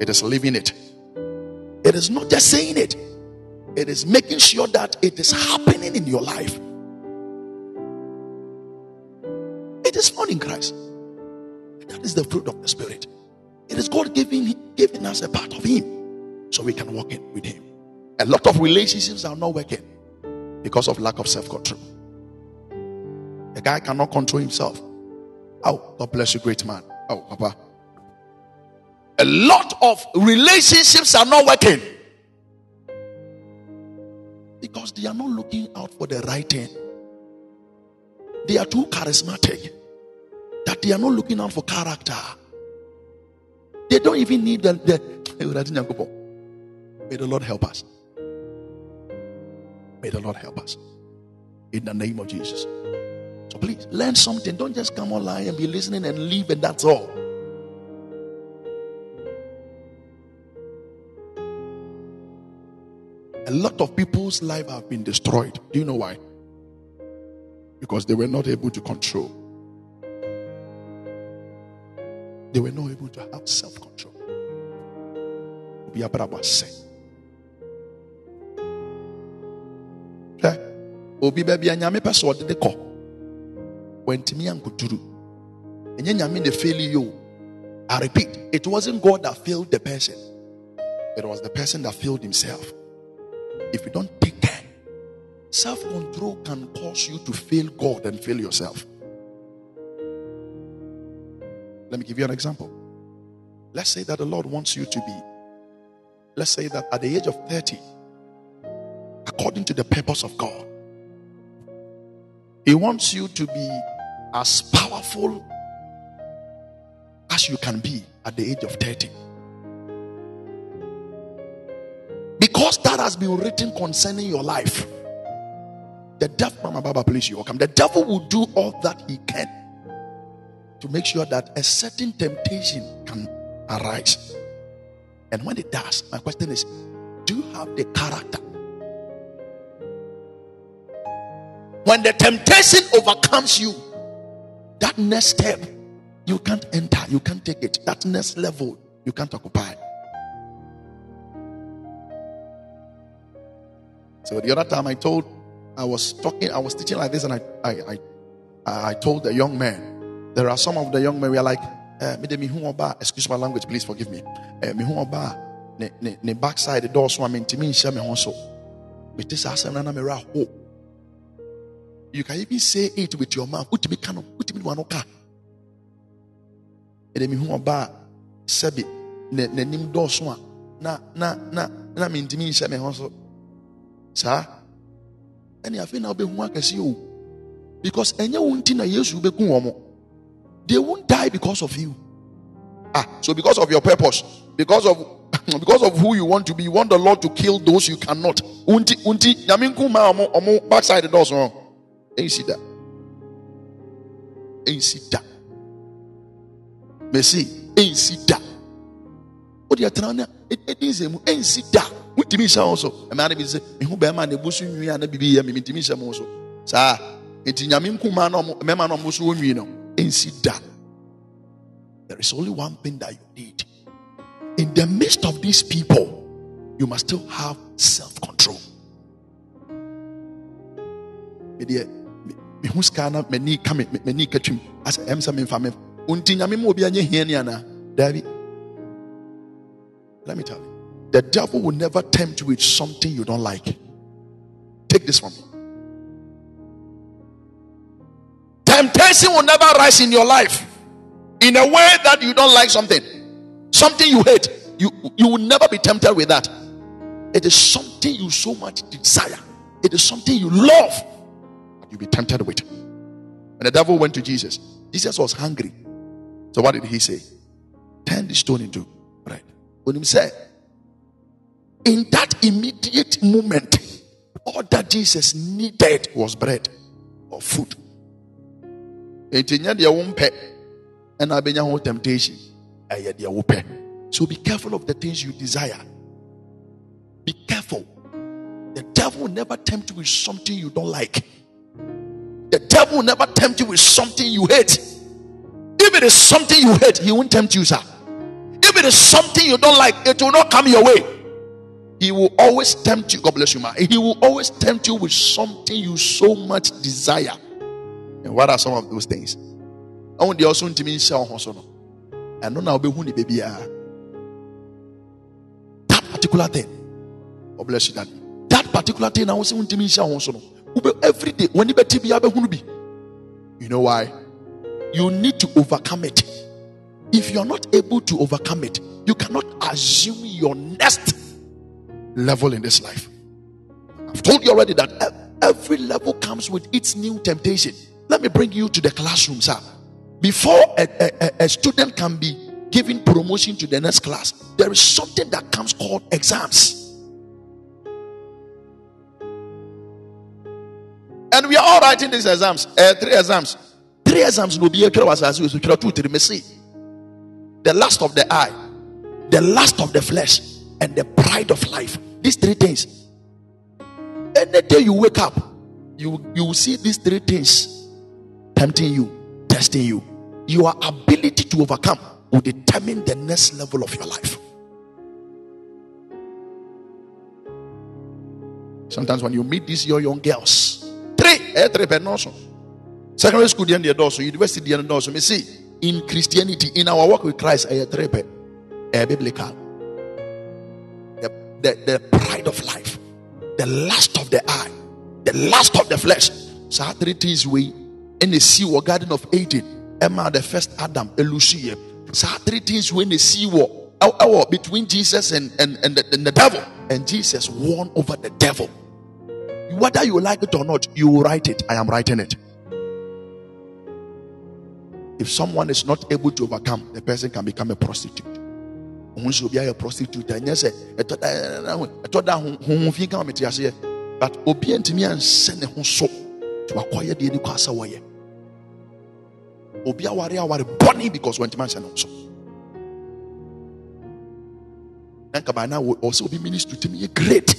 it is living it. It is not just saying it, it is making sure that it is happening in your life. It is found in Christ. That is the fruit of the Spirit. It is God giving, giving us a part of Him so we can walk in with Him. A lot of relationships are not working because of lack of self control. The guy cannot control himself. Oh, God bless you, great man. Oh, Papa. A lot of relationships are not working because they are not looking out for the right thing. They are too charismatic that they are not looking out for character. They don't even need the. the May the Lord help us. May the Lord help us. In the name of Jesus. So please learn something. Don't just come online and be listening and leave, and that's all. A lot of people's lives have been destroyed. Do you know why? Because they were not able to control. They were not able to have self control. obi baabi a nyame pɛ sɛ ɔde de kɔ wantumi ankoturu ɛnyɛ nyame de fail you i repeat it wasn't god that failed the person. It was the person that failed himself. If you don't take Self control can cause you to fail God and fail yourself. Let me give you an example. Let's say that the Lord wants you to be, let's say that at the age of 30, according to the purpose of God, He wants you to be as powerful as you can be at the age of 30. Because that has been written concerning your life. The devil, Mama Baba, please, you welcome. The devil will do all that he can to make sure that a certain temptation can arise. And when it does, my question is do you have the character? When the temptation overcomes you, that next step, you can't enter, you can't take it. That next level, you can't occupy. So the other time I told, I was talking, I was teaching like this, and I, I, I, I told the young man, there are some of the young men we are like, eh, excuse my language, please forgive me. Eh, ne ne ne backside the door so I'm intimi nhyɛ me ho so. Mete saa asɛm na na me ho. You can even say it with your mouth. Utimi ka no, utimi wa no ka. Me hu oba sɛbi ne n'anim dɔɔso a na na na na mentimi nhyɛ me ho so saa ɛne afei na wobɛhu akɛse o because ɛnyɛ wo nti na yesu bɛku wɔ mo they won't die because of you. Ah so because of your purpose because of because of who you want to be you want the lord to kill those you cannot. Unti unti nyame nku ma ɔmo ɔmo backside dɔɔso hɔ ɛnsi da ɛnsi da mesi ɛnsi da wode ɛtena na ɛdi nsɛm mu ɛnsi da wotumi nhyɛ wo so ɛmaa no bi sɛ mehu bɛrima na ɛbu so nwi a na biribi yɛ me mentumi nhyɛ mo so saa nti nyame nkuma na mmarima na ɔmo da there is only one thing that you need. In the midst of these people you must still have sɛ memfa me anaa daabi let me tell you the devil will never tempt you with something you don't like. Take this one. Temptation will never rise in your life in a way that you don't like something. Something you hate. You, you will never be tempted with that. It is something you so much desire. It is something you love. You'll be tempted with. When the devil went to Jesus, Jesus was hungry. So what did he say? Turn the stone into bread. When he said, in that immediate moment, all that Jesus needed was bread or food. And I temptation. So be careful of the things you desire. Be careful. The devil will never tempt you with something you don't like. The devil will never tempt you with something you hate. If it is something you hate, he won't tempt you, sir. If it is something you don't like, it will not come your way. He will always tempt you. God bless you, man. He will always tempt you with something you so much desire. And what are some of those things? I want the also to mean shall hosono. And no be huni baby. That particular thing. God bless you, daddy. That particular thing I was to mean shall hosono. Every day when you be be. You know why? You need to overcome it. If you are not able to overcome it, you cannot assume your next level in this life. I've told you already that every level comes with its new temptation. Let me bring you to the classroom, sir. Before a, a, a student can be given promotion to the next class, there is something that comes called exams. And we are all writing these exams. Uh, three exams. Three exams will be. The lust of the eye, the lust of the flesh, and the pride of life. These three things. Any day you wake up, you, you will see these three things tempting you, testing you. Your ability to overcome will determine the next level of your life. Sometimes when you meet these your young girls, three, eh, three, also. Secondary school, the end of the also, university, the end of the see, in Christianity, in our work with Christ, eh, three, eh, biblical the, the pride of life, the lust of the eye, the the lust of the flesh. So three things we the sea or garden of Eden, Emma the first Adam, Elusia. So three things we in the sea war between Jesus and, and, and, the, and the devil. And Jesus won over the devil. Whether you like it or not, you write it. I am writing it. If someone is not able to overcome, the person can become a prostitute. Once you be a prostitute, eh. and yes, but obi ntumi ansɛ ne ho so to akɔyɛ deɛ ne kɔ asa wɔyɛ obi aware aware bɔne because wɔntumi ansɛ ne ho so na nka by now ɔsɛ obi ministry tumi yɛ great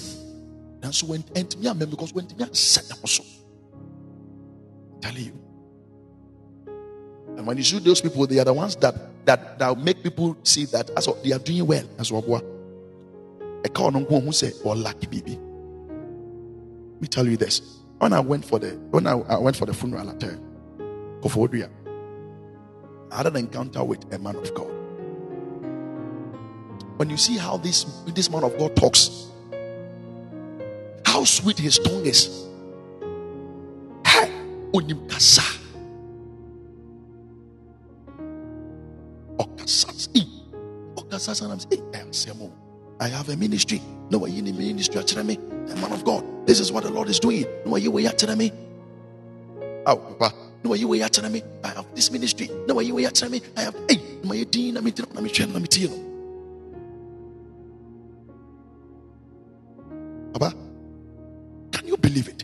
nanso wɔntumi amɛ because wɔntumi ansɛ ne ho so I'm telling you and when you see those people, they are the ones that that that make people see that as they are doing well. As well. A car on who say or lucky baby. Let me tell you this. When I went for the when I, I went for the funeral at Koforidua, I had an encounter with a man of God. When you see how this this man of God talks, how sweet his tongue is. Hey, eh, I have a ministry. No, you need ministry. Tell me, a man of God. This is what the Lord is doing. No, you were telling me. Oh. No, you were telling me. I have this ministry. No, you were telling me. I have. Hey, my dean. Let me tell. Let me tell. Let me tell. Papa, can you believe it?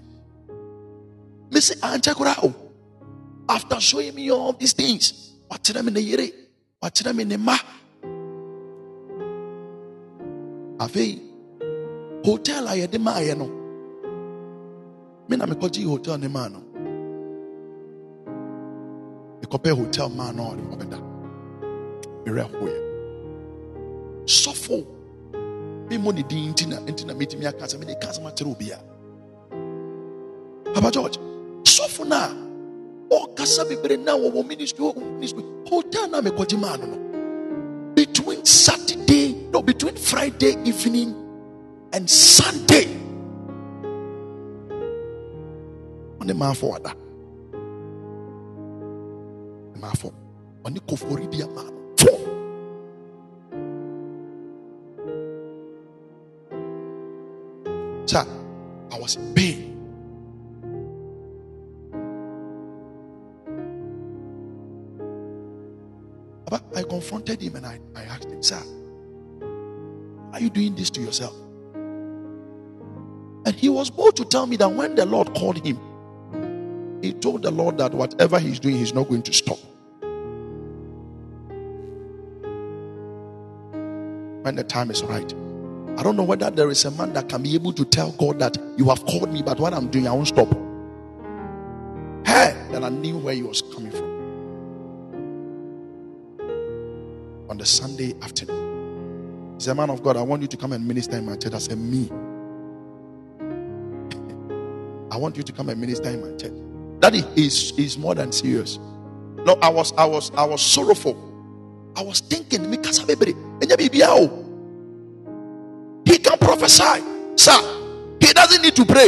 Missy Anchakurao. After showing me all these things, what did I mean? wakyerɛ me ne mma afei hotel a yɛde maayɛ no me na mekɔgye hotel ne maa no mekɔpɛ hotel maa no ɔde ɔbɛda. Merɛ hoɛ sɔfo. Memmɔ ne din nti na nti na metumi aka sɛ mede ka papa george sɔfo no a ɔkasa bebree na wɔwɔ ministry wɔ ministry hotel na mekɔgye maa no no between saturday no between friday evening and sunday ɔne maafo ɔne kofori i was in pain I confronted him and I, I asked him, Sir, are you doing this to yourself? And he was bold to tell me that when the Lord called him, he told the Lord that whatever he's doing, he's not going to stop. When the time is right. I don't know whether there is a man that can be able to tell God that you have called me, but what I'm doing, I won't stop. Hey, then I knew where he was coming from. on the Sunday afternoon. He said, Man of God, I want you to come and minister in my church. I said, Me. I want you to come and minister in my church. Daddy is is more than serious. No, I was I was I was sorrowful. I was thinking, can Sir, he doesn't need to pray.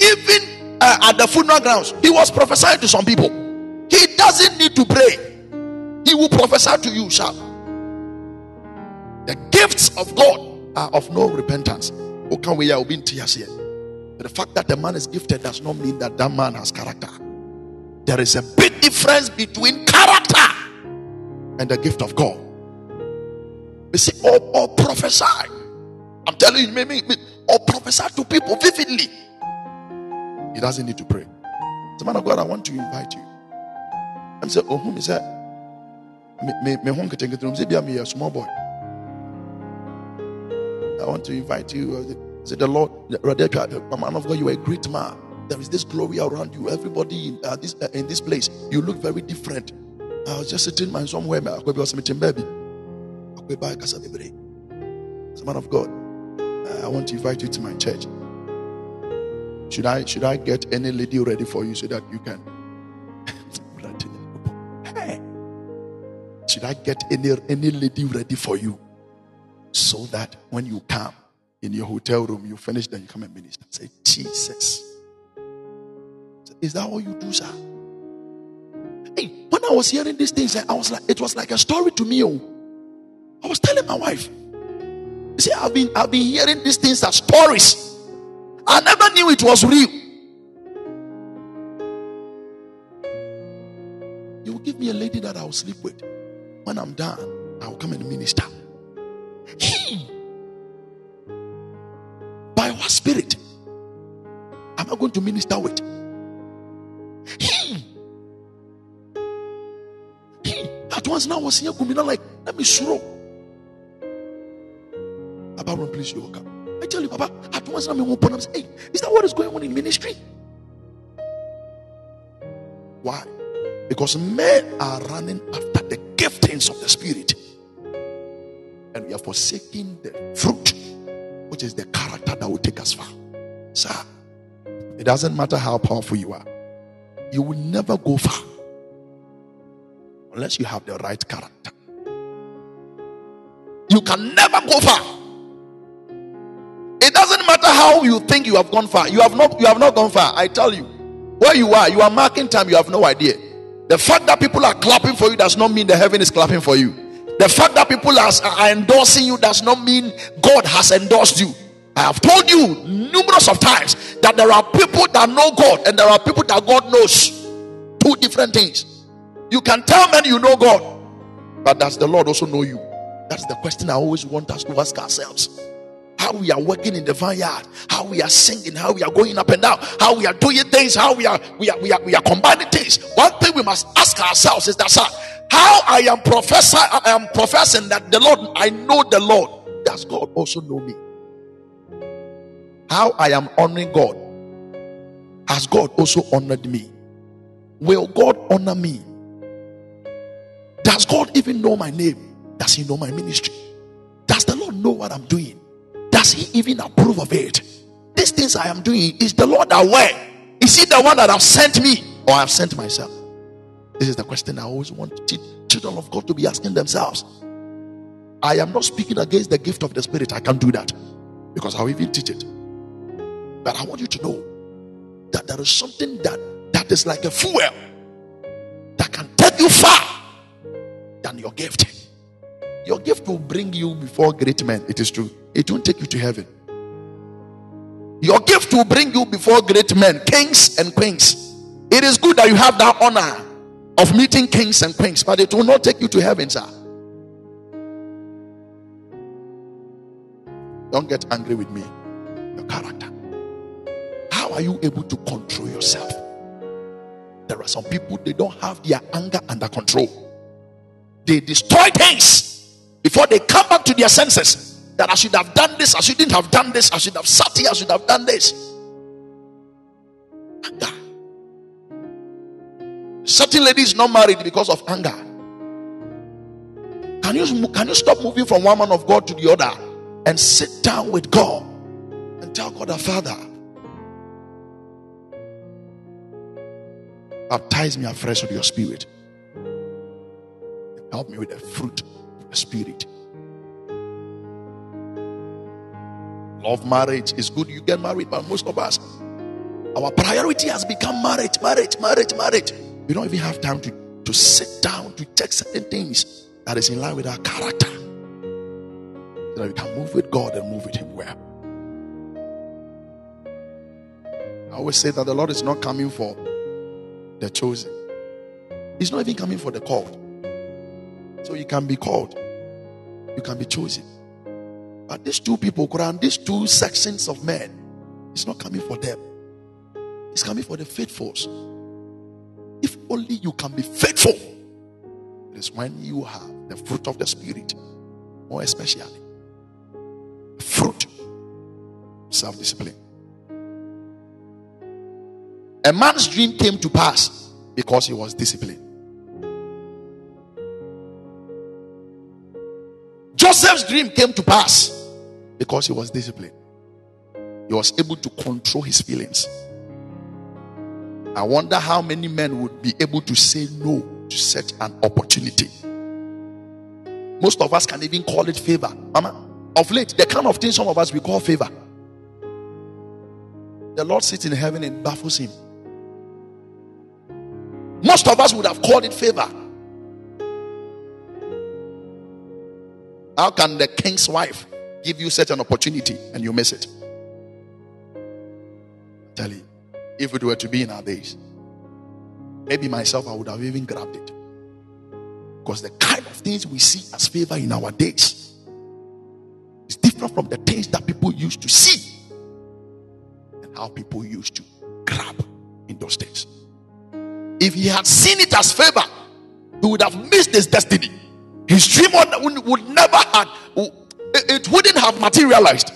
Even uh, at the funeral grounds, he was prophesying to some people. He doesn't need to pray. He will prophesy to you, sir. The gifts of God are of no repentance. But the fact that the man is gifted does not mean that that man has character. There is a big difference between character and the gift of God. You see, or, or prophesy. I'm telling you, maybe, or prophesy to people vividly. He doesn't need to pray. A man of God, I want to invite you. I'm saying, oh, whom is that? me me me a small boy i want to invite you say the lord a man of god you are a great man there is this glory around you everybody in uh, this uh, in this place you look very different i was just sitting my somewhere I be meeting baby as a man of god i want to invite you to my church should i should i get any lady ready for you so that you can hey, should I get any, any lady ready for you? So that when you come in your hotel room, you finish, then you come and minister. Say, Jesus. Is that all you do, sir? Hey, when I was hearing these things, I was like, it was like a story to me. Oh. I was telling my wife, see, I've been I've been hearing these things as stories. I never knew it was real. You will give me a lady that I'll sleep with. When I'm done, I'll come and minister. He, by what spirit am I going to minister with? He, he, at once now I was here, like, let me slow. Papa, please, you come. I tell you, Papa, at once I'm open. I'm saying, hey, is that what is going on in ministry? Why? Because men are running after the giftings of the Spirit, and we are forsaking the fruit, which is the character that will take us far. Sir, it doesn't matter how powerful you are, you will never go far unless you have the right character. You can never go far how you think you have gone far. You have not you have not gone far. I tell you. Where you are, you are marking time, you have no idea. The fact that people are clapping for you does not mean the heaven is clapping for you. The fact that people are, are endorsing you does not mean God has endorsed you. I have told you numerous of times that there are people that know God and there are people that God knows. Two different things. You can tell men you know God, but does the Lord also know you? That's the question I always want us to ask ourselves how we are working in the vineyard, how we are singing, how we are going up and down, how we are doing things, how we are we are we are, we are combining things. One thing we must ask ourselves is that sir, how I am professor, I am professing that the Lord, I know the Lord. Does God also know me? How I am honoring God. Has God also honored me? Will God honor me? Does God even know my name? Does He know my ministry? Does the Lord know what I'm doing? Does he even approve of it? These things I am doing, is the Lord aware? Is he the one that have sent me or I have sent myself? This is the question I always want children of God to be asking themselves. I am not speaking against the gift of the Spirit. I can't do that because I'll even teach it. But I want you to know that there is something that that is like a fuel that can take you far than your gift. Your gift will bring you before great men. It is true it won't take you to heaven. Your gift will bring you before great men, kings and queens. It is good that you have that honor of meeting kings and queens, but it will not take you to heaven, sir. Don't get angry with me. Your character. How are you able to control yourself? There are some people, they don't have their anger under control. They destroy things before they come back to their senses that I should have done this, I shouldn't have done this, I should have sat here, I should have done this. Anger. Certain ladies not married because of anger. Can you can you stop moving from one man of God to the other and sit down with God and tell God the Father, baptize me afresh with your spirit. Help me with the fruit spirit. Love marriage is good. You get married, but most of us, our priority has become marriage, marriage, marriage, marriage. We don't even have time to, to sit down to check certain things that is in line with our character. So that we can move with God and move with Him well. I always say that the Lord is not coming for the chosen, He's not even coming for the called. So you can be called, you can be chosen. But these two people, Quran, these two sections of men, it's not coming for them. It's coming for the faithful. If only you can be faithful, it is when you have the fruit of the Spirit, more especially fruit, self discipline. A man's dream came to pass because he was disciplined. Joseph's dream came to pass because he was disciplined. He was able to control his feelings. I wonder how many men would be able to say no to such an opportunity. Most of us can even call it favor. Mama, of late, the kind of thing some of us we call favor. The Lord sits in heaven and baffles him. Most of us would have called it favor. How can the king's wife give you such an opportunity and you miss it? I tell you, if it were to be in our days, maybe myself I would have even grabbed it. Because the kind of things we see as favor in our days is different from the things that people used to see and how people used to grab in those days. If he had seen it as favor, he would have missed his destiny. His dream would, never have, it wouldn't have materialized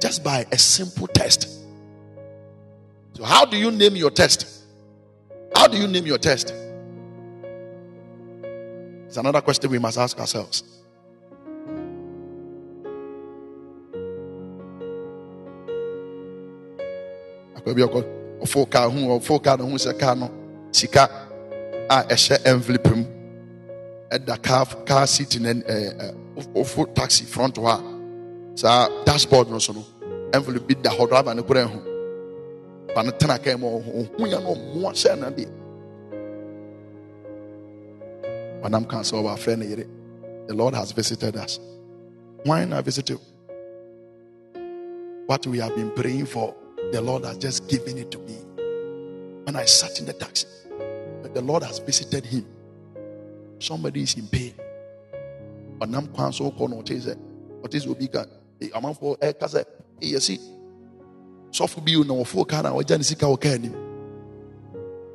just by a simple test. So, how do you name your test? How do you name your test? It's another question we must ask ourselves. no a envelope ɛda kaa kaa seat ne ɛɛ ɔfo taxi front hɔ a saa dashboard no so no envelope bi da hɔ driver ne kura ho ba no tena kaa mu ɔho yɛ no ɔmo ahyɛ na deɛ. Ɔnam kan sɛ ɔba afɛ ne the lord has visited us. Why not visit you? What we have been praying for the Lord has just given it to me. When I sat in the taxi, but the Lord has visited him. Somebody is in pain. I'm kwan so call what is it? What is obi ka? For a kasa. You see, so for you now for kana or janisika okani.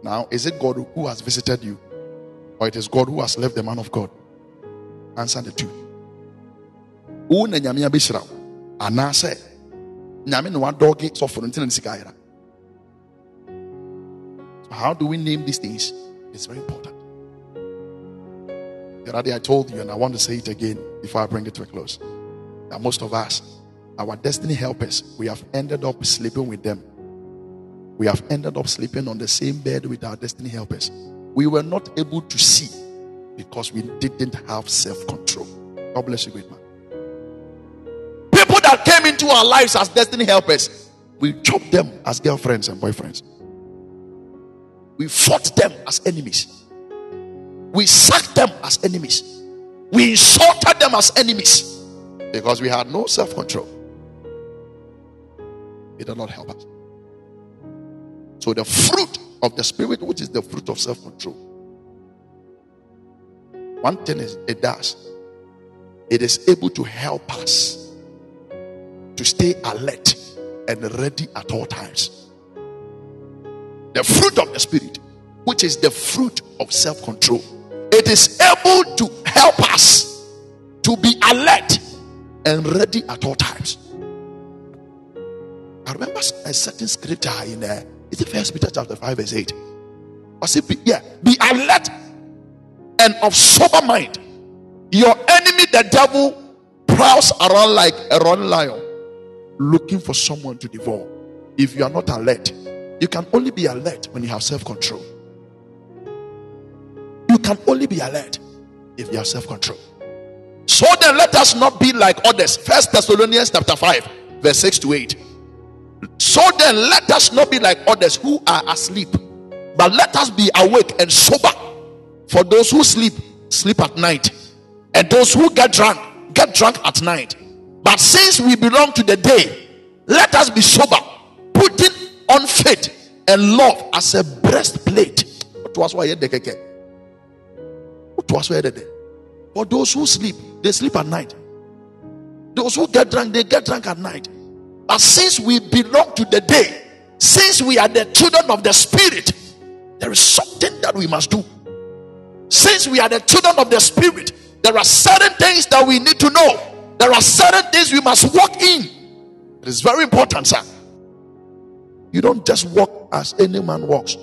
Now, is it God who has visited you, or it is God who has left the man of God? Answer the two. Una nyamia bishra. Anase nyame na wadɔge sɔfo no ntina ne sika ayera how do we name these things it's very important the other day i told you and i want to say it again before i bring it to a close. That most of us our destiny helpers we have ended up sleeping with them. We have ended up sleeping on the same bed with our destiny helpers. We were not able to see because we didn't have self-control. God bless you great man. People that came into our lives as destiny helpers, we chopped them as girlfriends and boyfriends. We fought them as enemies. We sacked them as enemies. We insulted them as enemies because we had no self control. It did not help us. So, the fruit of the Spirit, which is the fruit of self control, one thing is it does, it is able to help us to stay alert and ready at all times. The fruit of the Spirit, which is the fruit of self control, it is able to help us to be alert and ready at all times. I remember a certain scripture in uh, there. It's the first Peter chapter 5, verse 8. I said, be, yeah, be alert and of sober mind. Your enemy, the devil, prowls around like a roaring lion looking for someone to devour. If you are not alert, you can only be alert when you have self control. Can only be alert if you have self control. So then, let us not be like others. First Thessalonians chapter 5, verse 6 to 8. So then, let us not be like others who are asleep, but let us be awake and sober. For those who sleep, sleep at night, and those who get drunk, get drunk at night. But since we belong to the day, let us be sober, putting on faith and love as a breastplate. For those who sleep, they sleep at night. Those who get drunk, they get drunk at night. But since we belong to the day, since we are the children of the spirit, there is something that we must do. Since we are the children of the spirit, there are certain things that we need to know. There are certain things we must walk in. It is very important, sir. You don't just walk as any man walks.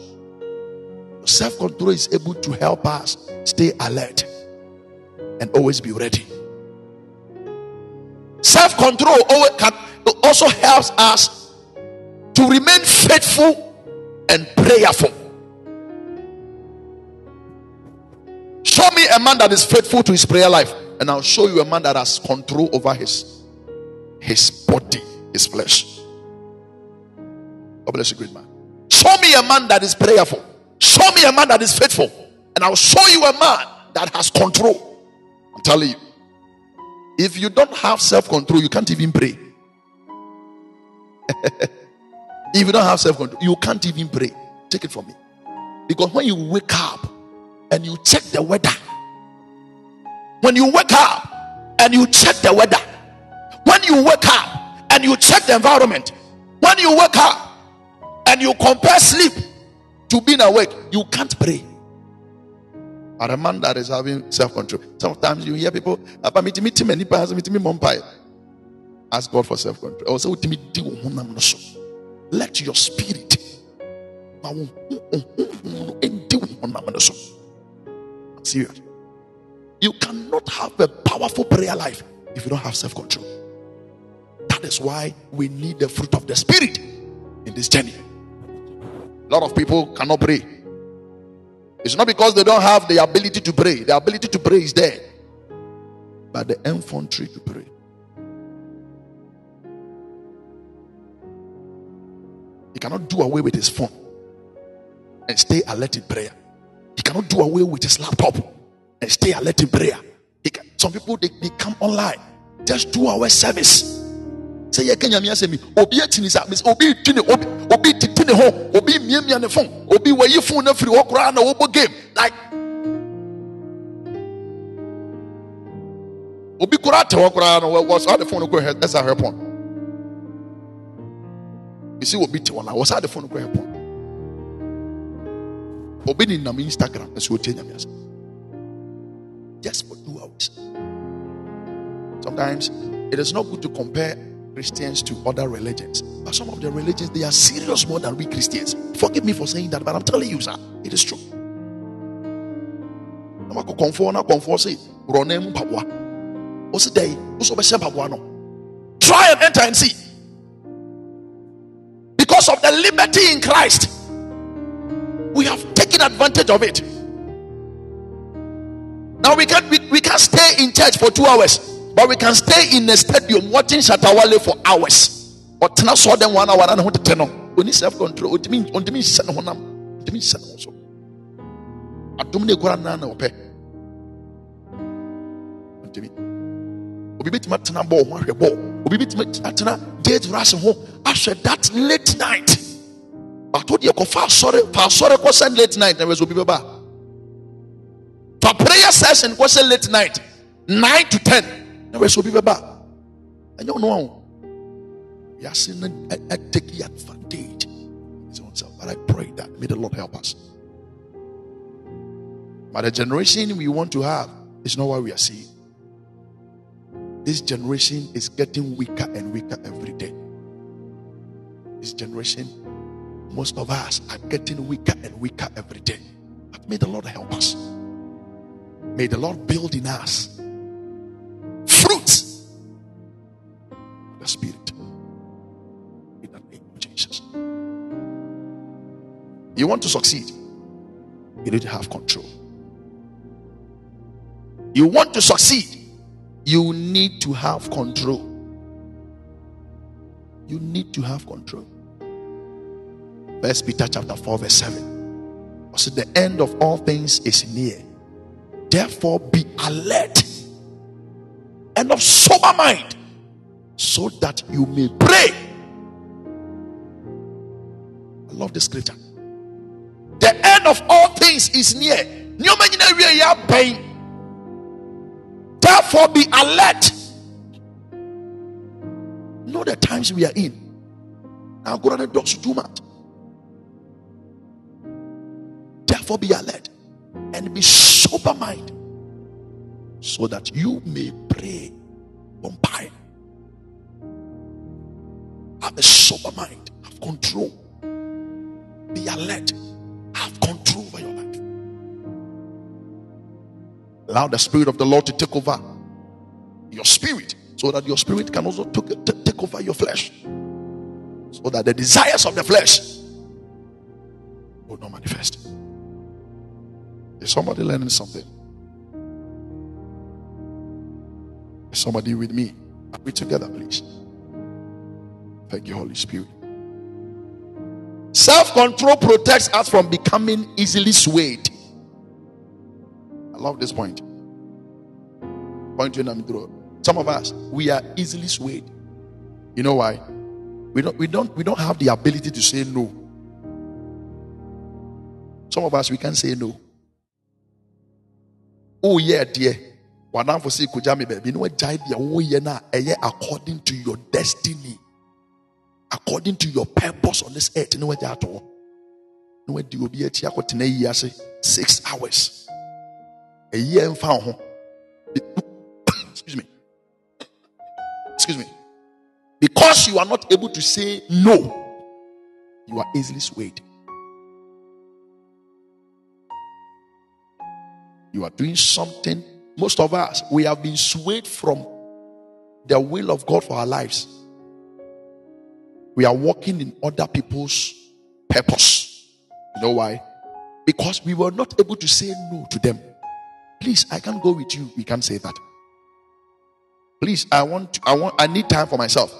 Self control is able to help us stay alert and always be ready. Self control also helps us to remain faithful and prayerful. Show me a man that is faithful to his prayer life and I'll show you a man that has control over his his body, his flesh. God bless you, great man. Show me a man that is prayerful. Show me a man that is faithful, and I'll show you a man that has control. I'm telling you. If you don't have self control, you can't even pray. if you don't have self control, you can't even pray. Take it from me. Because when you wake up and you check the weather, when you wake up and you check the weather, when you wake up and you check the environment, when you wake up and you compare sleep to being awake, you can't pray. But a man that is having self control, sometimes you hear people, ask God for self control. Let your spirit serious. You cannot have a powerful prayer life if you don't have self control. That is why we need the fruit of the Spirit in this journey. Lot of people cannot pray. It's not because they don't have the ability to pray, the ability to pray is there, but the infantry to pray. He cannot do away with his phone and stay alert in prayer. He cannot do away with his laptop and stay alert in prayer. Can, some people they, they come online just two hour service. Say yeah, Kenya me me obi etini sa obi obi obi titini ho obi mia mia ne phone. Obi wayi phone na free okra na obo game. Like obi kura te okra na was how the phone go ahead that's her phone. You see obi te one was how the phone go ahead obi ni nam instagram ɛsɛ otie nyame ase just for two hours. Sometimes it is not good to compare christians to other religions. But some of the religions they are serious more than we christians. Forgive me for saying that but i'm telling you sir it is true. Try and enter and see. Because of the liberty in christ we have taken advantage of it. Now we can we, we can't stay in church for two hours, but we can stay in a stadium watching Shatta Wale for hours. Or tena saw them one hour and want to turn on. We need self-control. It means on the means send one It means send also. Adumne kora na na ope. Ntimi. Obi bitima tena ball ho ahwe ball. Obi bitima tena gate rush ho ahwe that late night. ato deɛ kɔfa asɔre fa asɔre kɔsɛ late night na wɛsɛ obi bɛba fa prayer session kɔsɛ late night nine to ten na wɛsɛ obi bɛba ɛnyɛ ɔno ahò yasi na ɛ take advantage. His own self but I pray that may the Lord help us. But the generation we want to have is not what we are seeing. This generation is getting weaker and weaker every day. This generation most of us are getting weaker and weaker every day. But may the Lord help us. May the Lord build in us the Spirit. In the name of Jesus. You want to succeed, you need to have control. You want to succeed, you need to have control. You need to have control. First Peter chapter 4, verse 7. Also, the end of all things is near. Therefore, be alert and of sober mind, so that you may pray. I love the scripture. The end of all things is near. Therefore, be alert. Know the times we are in. Now, go and do too much. Therefore, be alert and be sober mind so that you may pray umpire. Have mind, have control, be alert, have control over your life. Allow the Spirit of the Lord to take over your spirit so that your spirit can also take over your flesh. So that the desires of the flesh will not manifest. Is somebody learning something? Is somebody with me? Are we together, please? Thank you, Holy Spirit. Self control protects us from becoming easily swayed. I love this point. Point to through. Some of us we are easily swayed. You know why? We don't we don't we don't have the ability to say no. Some of us we can't say no. Oh yeah, dear. Oh according to your destiny. According to your purpose on this earth. No at all. No di obi achi akotena yi ase 6 hours. A year and found Excuse me. Excuse me. Because you are not able to say no, you are easily swayed. You are doing something. Most of us, we have been swayed from the will of God for our lives. We are walking in other people's purpose. You know why? Because we were not able to say no to them. Please, I can't go with you. We can't say that. Please, I want, I want, I need time for myself.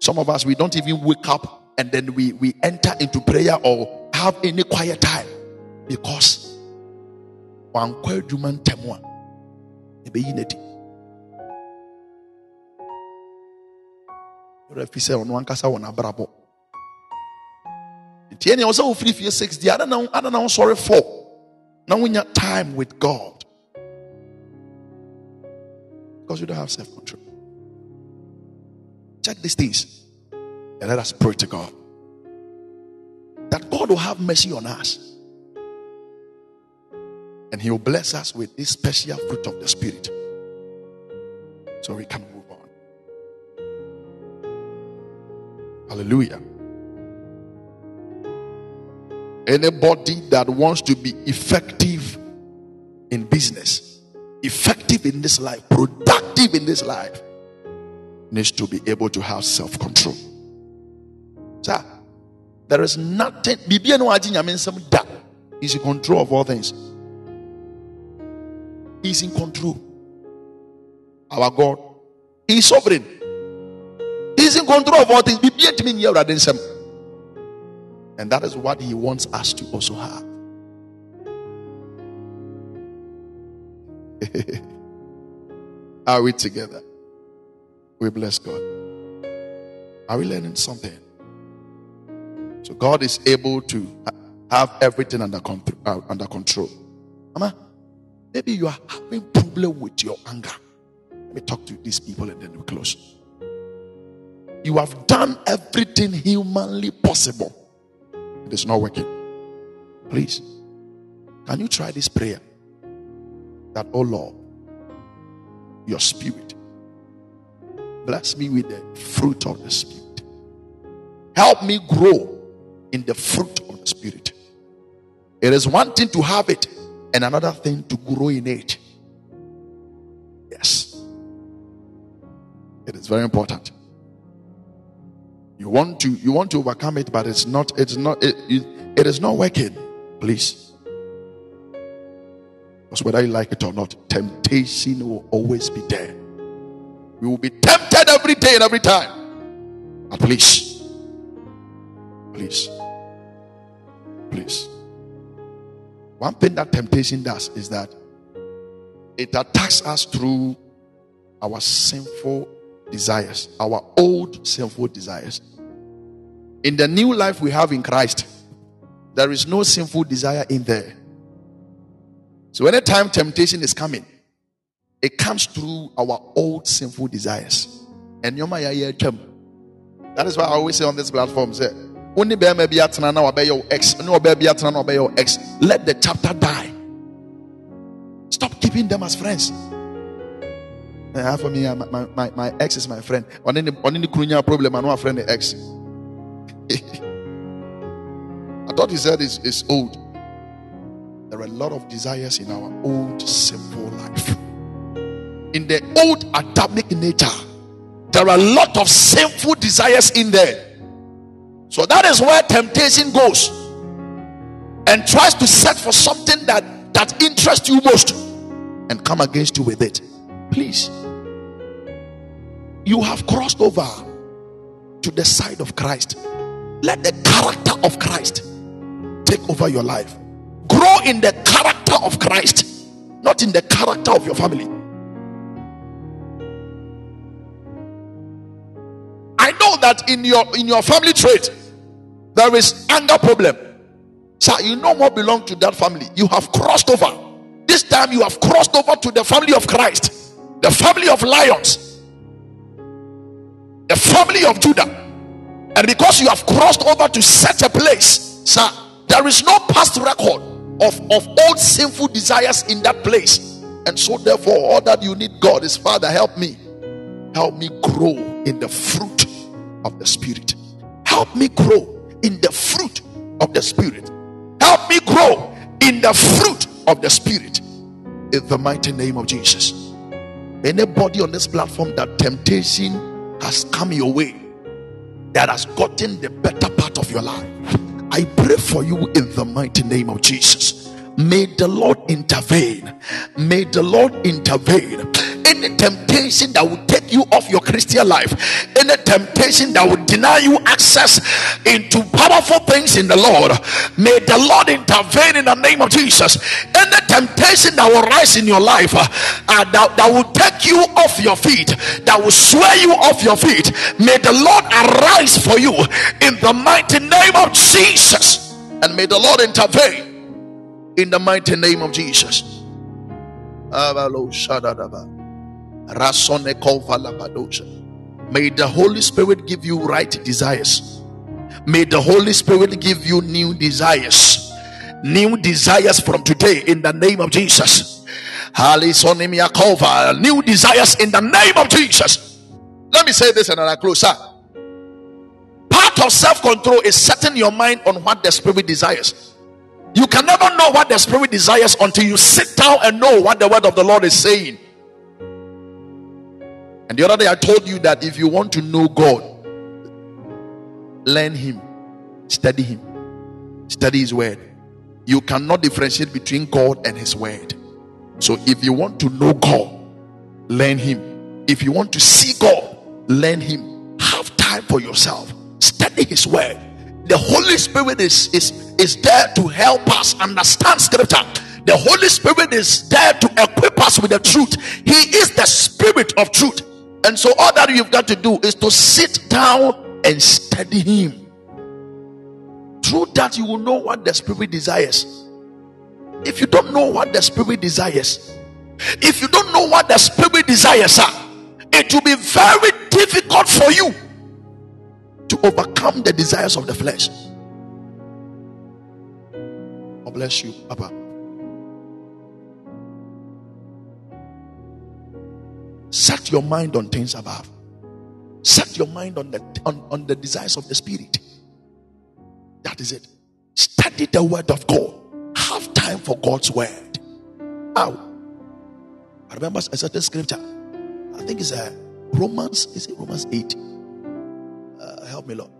Some of us, we don't even wake up and then we, we enter into prayer or have any quiet time because one quiet human temwa ebeyineti. Refi sɛ ɔno ankasa wɔ n'abrabɔ. Nti ɛnea ɔsɛ ofiri fie six di ada na ada na ɔsɔre four. Na wonya time with God. Because you don't have self control. Check these things and let us pray to God. That God will have mercy on us. And He will bless us with this special fruit of the Spirit. So we can move Hallelujah. Anybody that wants to be effective in business, effective in this life, productive in this life, needs to be able to have self control. Sir, there is nothing. He's in control of all things. He's in control. Our God, He's sovereign. He's in control of all things. And that is what He wants us to also have. Are we together? We bless God. Are we learning something? So God is able to have everything under, control, uh, under control. Mama, maybe you are having problem with your anger. Let me talk to these people and then we close. You have done everything humanly possible. It is not working. Please, can you try this prayer? That, oh Lord, your spirit Bless me with the fruit of the Spirit. Help me grow in the fruit of the Spirit. It is one thing to have it, and another thing to grow in it. Yes. It is very important. You want to you want to overcome it, but it's not it's not it, it, it is not working. Please. Because whether you like it or not, temptation will always be there. We will be tempted every day and every time. But please, please, please. One thing that temptation does is that it attacks us through our sinful desires, our old sinful desires. In the new life we have in Christ, there is no sinful desire in there. So, anytime temptation is coming, it comes through our old sinful desires. And that is why I always say on this platform, say. Let the chapter die. Stop keeping them as friends. Uh, for me, my, my, my ex is my friend. On any problem, I know a friend the ex. I thought said it's old. There are a lot of desires in our old sinful life in the old Adamic nature, there are a lot of sinful desires in there. So that is where temptation goes and tries to set for something that that interests you most and come against you with it. Please, you have crossed over to the side of Christ. Let the character of Christ take over your life. Grow in the character of Christ, not in the character of your family. I know that in your in your family trait there is anger problem. Sir, you no more belong to that family. You have crossed over. This time you have crossed over to the family of Christ, the family of lions, the family of Judah. And because you have crossed over to such a place, sir, there is no past record of, of old sinful desires in that place. And so, therefore, all that you need, God, is Father, help me. Help me grow in the fruit of the Spirit. Help me grow in the fruit of the Spirit. Help me grow in the fruit of the Spirit. In the mighty name of Jesus. Anybody on this platform that temptation has come your way, that has gotten the better part of your life. I pray for you in the mighty name of Jesus. May the Lord intervene. May the Lord intervene any temptation that will take you off your Christian life, any temptation that will deny you access into powerful things in the Lord, may the Lord intervene in the name of Jesus. Any temptation that will rise in your life uh, uh, that, that will take you off your feet, that will sway you off your feet, may the Lord arise for you in the mighty name of Jesus. And may the Lord intervene in the mighty name of Jesus. May the Holy Spirit give you right desires. May the Holy Spirit give you new desires. New desires from today in the name of Jesus. New desires in the name of Jesus. Let me say this and I close. Sir. Part of self control is setting your mind on what the Spirit desires. You can never know what the Spirit desires until you sit down and know what the word of the Lord is saying. And the other day I told you that if you want to know God, learn Him, study Him, study His Word. You cannot differentiate between God and His Word. So if you want to know God, learn Him. If you want to see God, learn Him. Have time for yourself, study His Word. The Holy Spirit is, is, is there to help us understand Scripture. The Holy Spirit is there to equip us with the truth. He is the Spirit of truth. And so, all that you've got to do is to sit down and study Him. Through that, you will know what the Spirit desires. If you don't know what the Spirit desires, if you don't know what the Spirit desires are, it will be very difficult for you to overcome the desires of the flesh. God bless you, Papa. Set your mind on things above. Set your mind on the on, on the desires of the spirit. That is it. Study the word of God. Have time for God's word. How? I remember a certain scripture. I think it's a uh, Romans. Is it Romans 8? Uh, help me, Lord.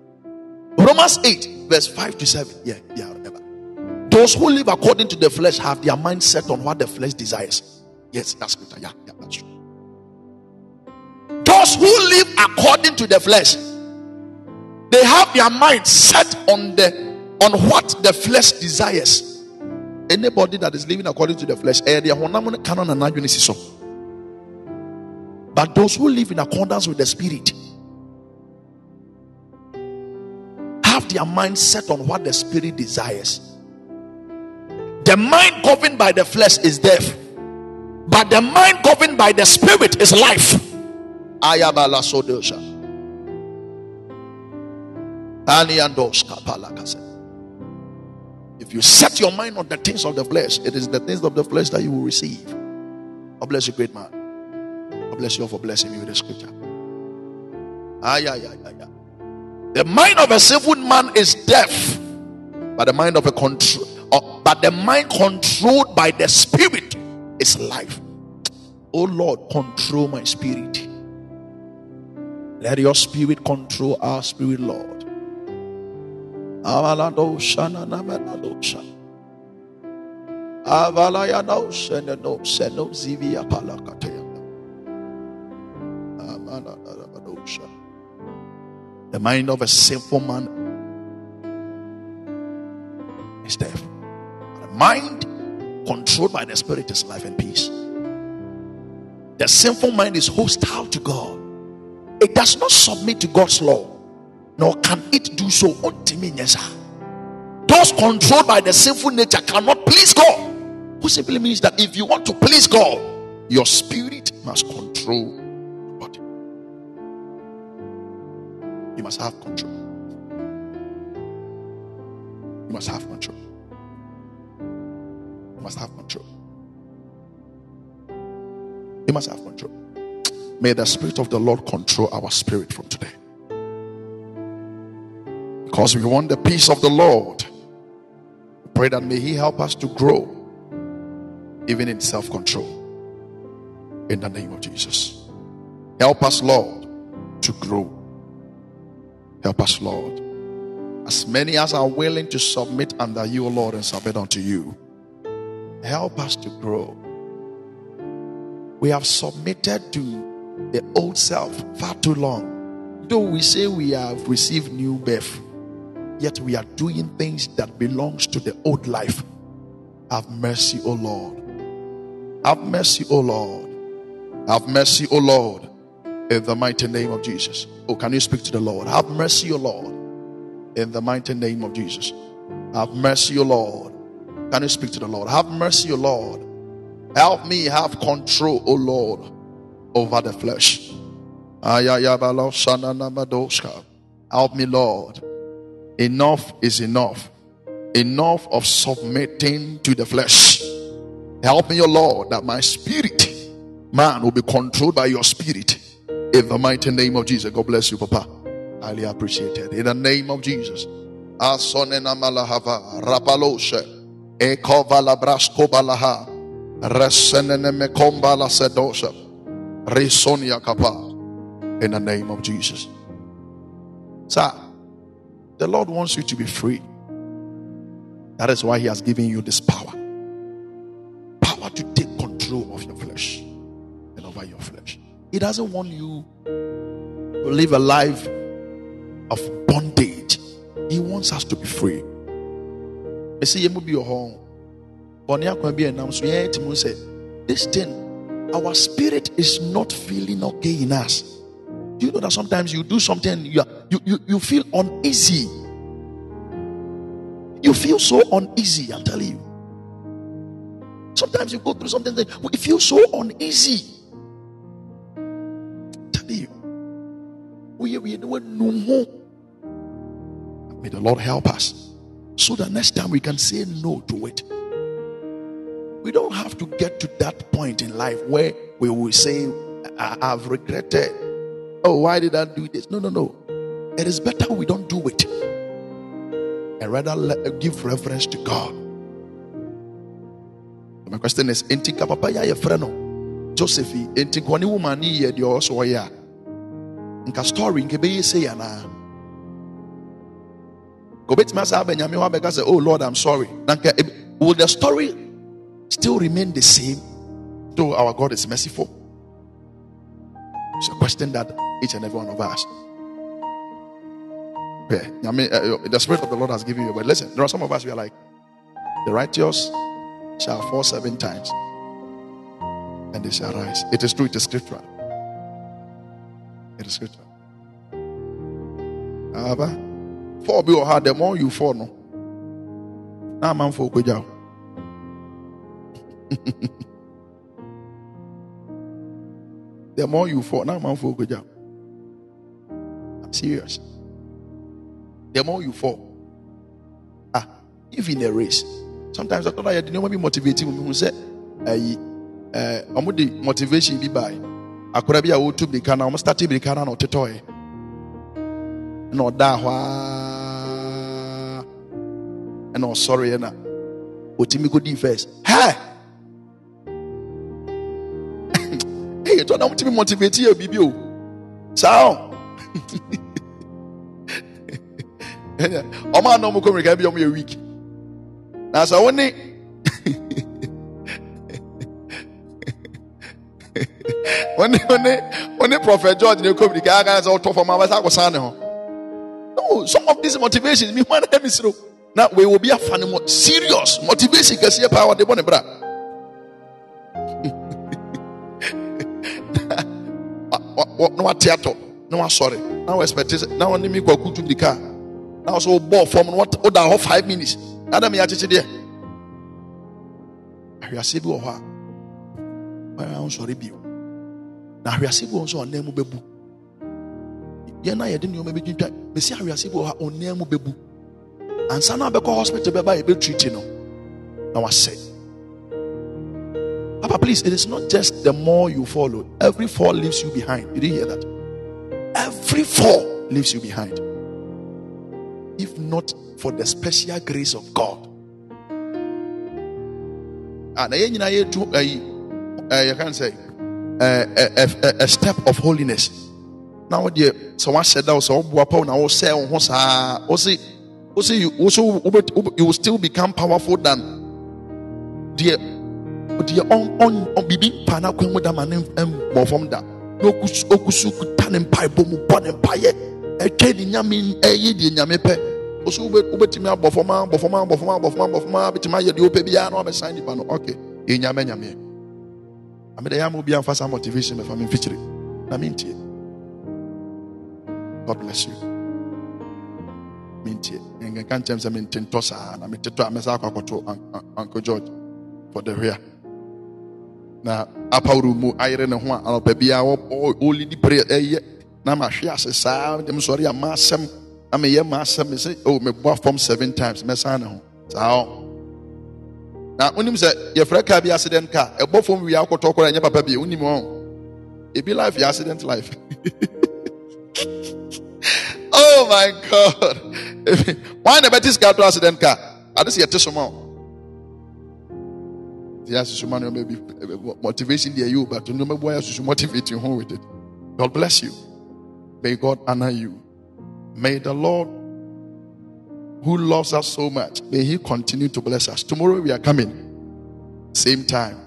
Romans 8, verse 5 to 7. Yeah, yeah, I remember. Those who live according to the flesh have their mind set on what the flesh desires. Yes, that's scripture. Yeah, yeah, that's true. Those who live according to the flesh, they have their mind set on the on what the flesh desires. Anybody that is living according to the flesh, eh, but those who live in accordance with the spirit have their mind set on what the spirit desires. The mind governed by the flesh is death, but the mind governed by the spirit is life. Ayabala Sodosha. If you set your mind on the things of the flesh, it is the things of the flesh that you will receive. God bless you, great man. God bless you all for blessing me with the scripture. The mind of a sinful man is deaf, but the mind of a control, uh, but the mind controlled by the spirit is life. Oh Lord, control my spirit. Let your spirit control our spirit, Lord. The mind of a sinful man is death. The mind controlled by the spirit is life and peace. The sinful mind is hostile to God. It does not submit to God's law, nor can it do so. Those controlled by the sinful nature cannot please God. Who simply means that if you want to please God, your spirit must control your body. You must have control. You must have control. You must have control. You must have control. May the Spirit of the Lord control our spirit from today. Because we want the peace of the Lord. Pray that may He help us to grow, even in self control. In the name of Jesus. Help us, Lord, to grow. Help us, Lord. As many as are willing to submit under you, Lord, and submit unto you, help us to grow. We have submitted to the old self far too long. Though we say we have received new birth, yet we are doing things that belongs to the old life. Have mercy, O Lord. Have mercy, O Lord. Have mercy, O Lord. In the mighty name of Jesus. Oh, can you speak to the Lord? Have mercy, O Lord. In the mighty name of Jesus. Have mercy, O Lord. Can you speak to the Lord? Have mercy, O Lord. Help me have control, O Lord, over the flesh. Help me, Lord. Enough is enough. Enough of submitting to the flesh. Help me, O Lord, that my spirit, man, will be controlled by your spirit. In the mighty name of Jesus. God bless you, Papa. Highly appreciated. In the name of Jesus. Asonena malahava rapaloshe ekovala brasko balaha resenene mekomba la sedosha risonia kapa. In the name of Jesus. Sir, the Lord wants you to be free. That is why He has given you this power. Power to take control of your flesh and over your flesh. He doesn't want you to live a life of bondage. He wants us to be free. I see you be your home. This thing, our spirit is not feeling okay in us. Do you know that sometimes you do something, you, you, you, you feel uneasy? You feel so uneasy, I'm telling you. Sometimes you go through something that you feel so uneasy. I'm telling you. We, we, we, no more. May the Lord help us so that next time we can say no to it. We don't have to get to that point in life where we will say, I- have regretted. Oh, why did I do this? No, no, no. It is better we don't do it and rather let, give reverence to God. My question is, Entika papa ya ye freno Joseph, enti kwani woman ye de also ya. Nka story nke be say ya na. Go bet Benjamin wa beka say, "Oh Lord, I'm sorry." Nanka eh, will the story still remain the same though our God is merciful? It's a question that each and every one of us yeah, I mean, uh, the Spirit of the Lord has given you. But listen, there are some of us we are like, the righteous shall fall seven times and they shall rise. It is true, it is scriptural. It is scriptural. However, four be hard, the more you fall, no. Now, man, for. The more you fall, now, man, for job. I'm serious the more you fall. Ah, if in a race, sometimes I thought I didn't want to be motivating me. Say, eh, eh, I'm the motivation be by. I could be a almost start to be can or toy. No, da and no, sorry, and what me good first. Hey, hey, you don't want to be motivating you, BBO. So, ọmọ àná ọmọ kọmìrìkà bi ọmọ yẹ weak na wọn ní wọn ní wọn ní prophet george ní kọmìrìkà aka sọ ọtọ fọmọ abasa akọsan ne ho no some of these motivations mi wọn náà mi siro na wei obi afa ne mo serious motivation kɛseɛ paa wɔde bɔ ne bra na wate atɔ na wasɔre. Na wɔexpect sɛ na wɔne me kwaku tum di kaa na wɔsɛ wobɔɔ fam no woda hɔ five minutes. Na dɛ meyɛ akyekye deɛ ahweaseɛ bi wɔ hɔ a ɔyɛ nsɔre bio. Na ahweaseɛ bi wɔ nso ɔnan mu bɛbu. Yɛn na yɛde nneɛma bi twintwa bɛsi ahweaseɛ bi wɔ hɔ a ɔnan mu bɛbu. Ansa na abɛkɔ hospital bɛba yɛbɛtriti no na wasɛ Papa, please, it is not just the more you follow, every fall leaves you behind. Did you hear that? Every fall leaves you behind. If not for the special grace of God. Ah, and eh, I eh, can say a, a, step of holiness. Now, dear, so I said that was all now was say on Hosa, you also you will still become powerful than dear deɛ ɔbibi mpa no akwan mu da ma ne mmɔ fam da. Na ɔkusu kuta ne mpaebɔ mu bɔ ne mpaeɛ ɛtwa ne nyame ɛyɛ deɛ nyame pɛ ɔso wobɛtumi abɔ fam abɔ fam abɔ fam abɔ fam abɔ fam bɛtumi ayɛ deɛ wopɛ biara na wabɛsan nipa no ok ɛnyame nyameɛ amede yɛ ama obi amfa saa motivation bɛfa me mfikyire na mentie god bless you. Mentie nkenka nkyɛm sɛ mententɔ saa na metetɔ a mɛsa akɔ akɔto uncle george for the hwea na apaworo mu ayere ne ho a anɔpa biara ɔlidi pere ɛyɛ. Na mahwe ase saa dem sɔre a maasɛm na meyɛ maasɛm me sɛ oh meboa fam seven times mɛsan ne ho. Saa na wonim sɛ yɛfrɛ kaa bi accident car ɛbɔ fam wie akɔtɔ kora ɛnyɛ papa bi wonim ɔ ebi life yɛ accident life. Oh my god. Why na bɛte sika to accident car? Ade sɛ yɛte so o maybe eh, motivation there you, but matter why you motivate you home with it. God bless you. May God honor you. May the Lord, who loves us so much, may He continue to bless us. Tomorrow we are coming, same time,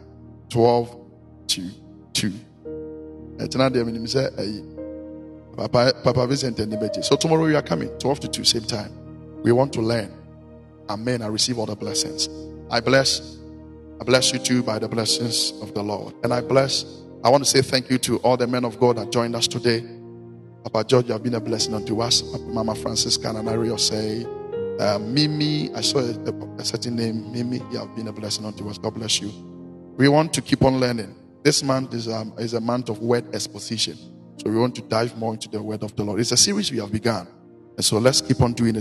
12 to 2. Eh, Papa, Papa Vincent and So tomorrow we are coming, 12 to 2, same time. We want to learn. Amen. I receive all the blessings. I bless I bless you too by the blessings of the Lord. And I bless, I want to say thank you to all the men of God that joined us today. Papa George, you have been a blessing unto us. Mama Francisca and Anario say, uh, Mimi, I saw a, a, certain name, Mimi, you have been a blessing unto us. God bless you. We want to keep on learning. This month is, um, is a month of word exposition. So we want to dive more into the word of the Lord. It's a series we have begun. And so let's keep on doing it.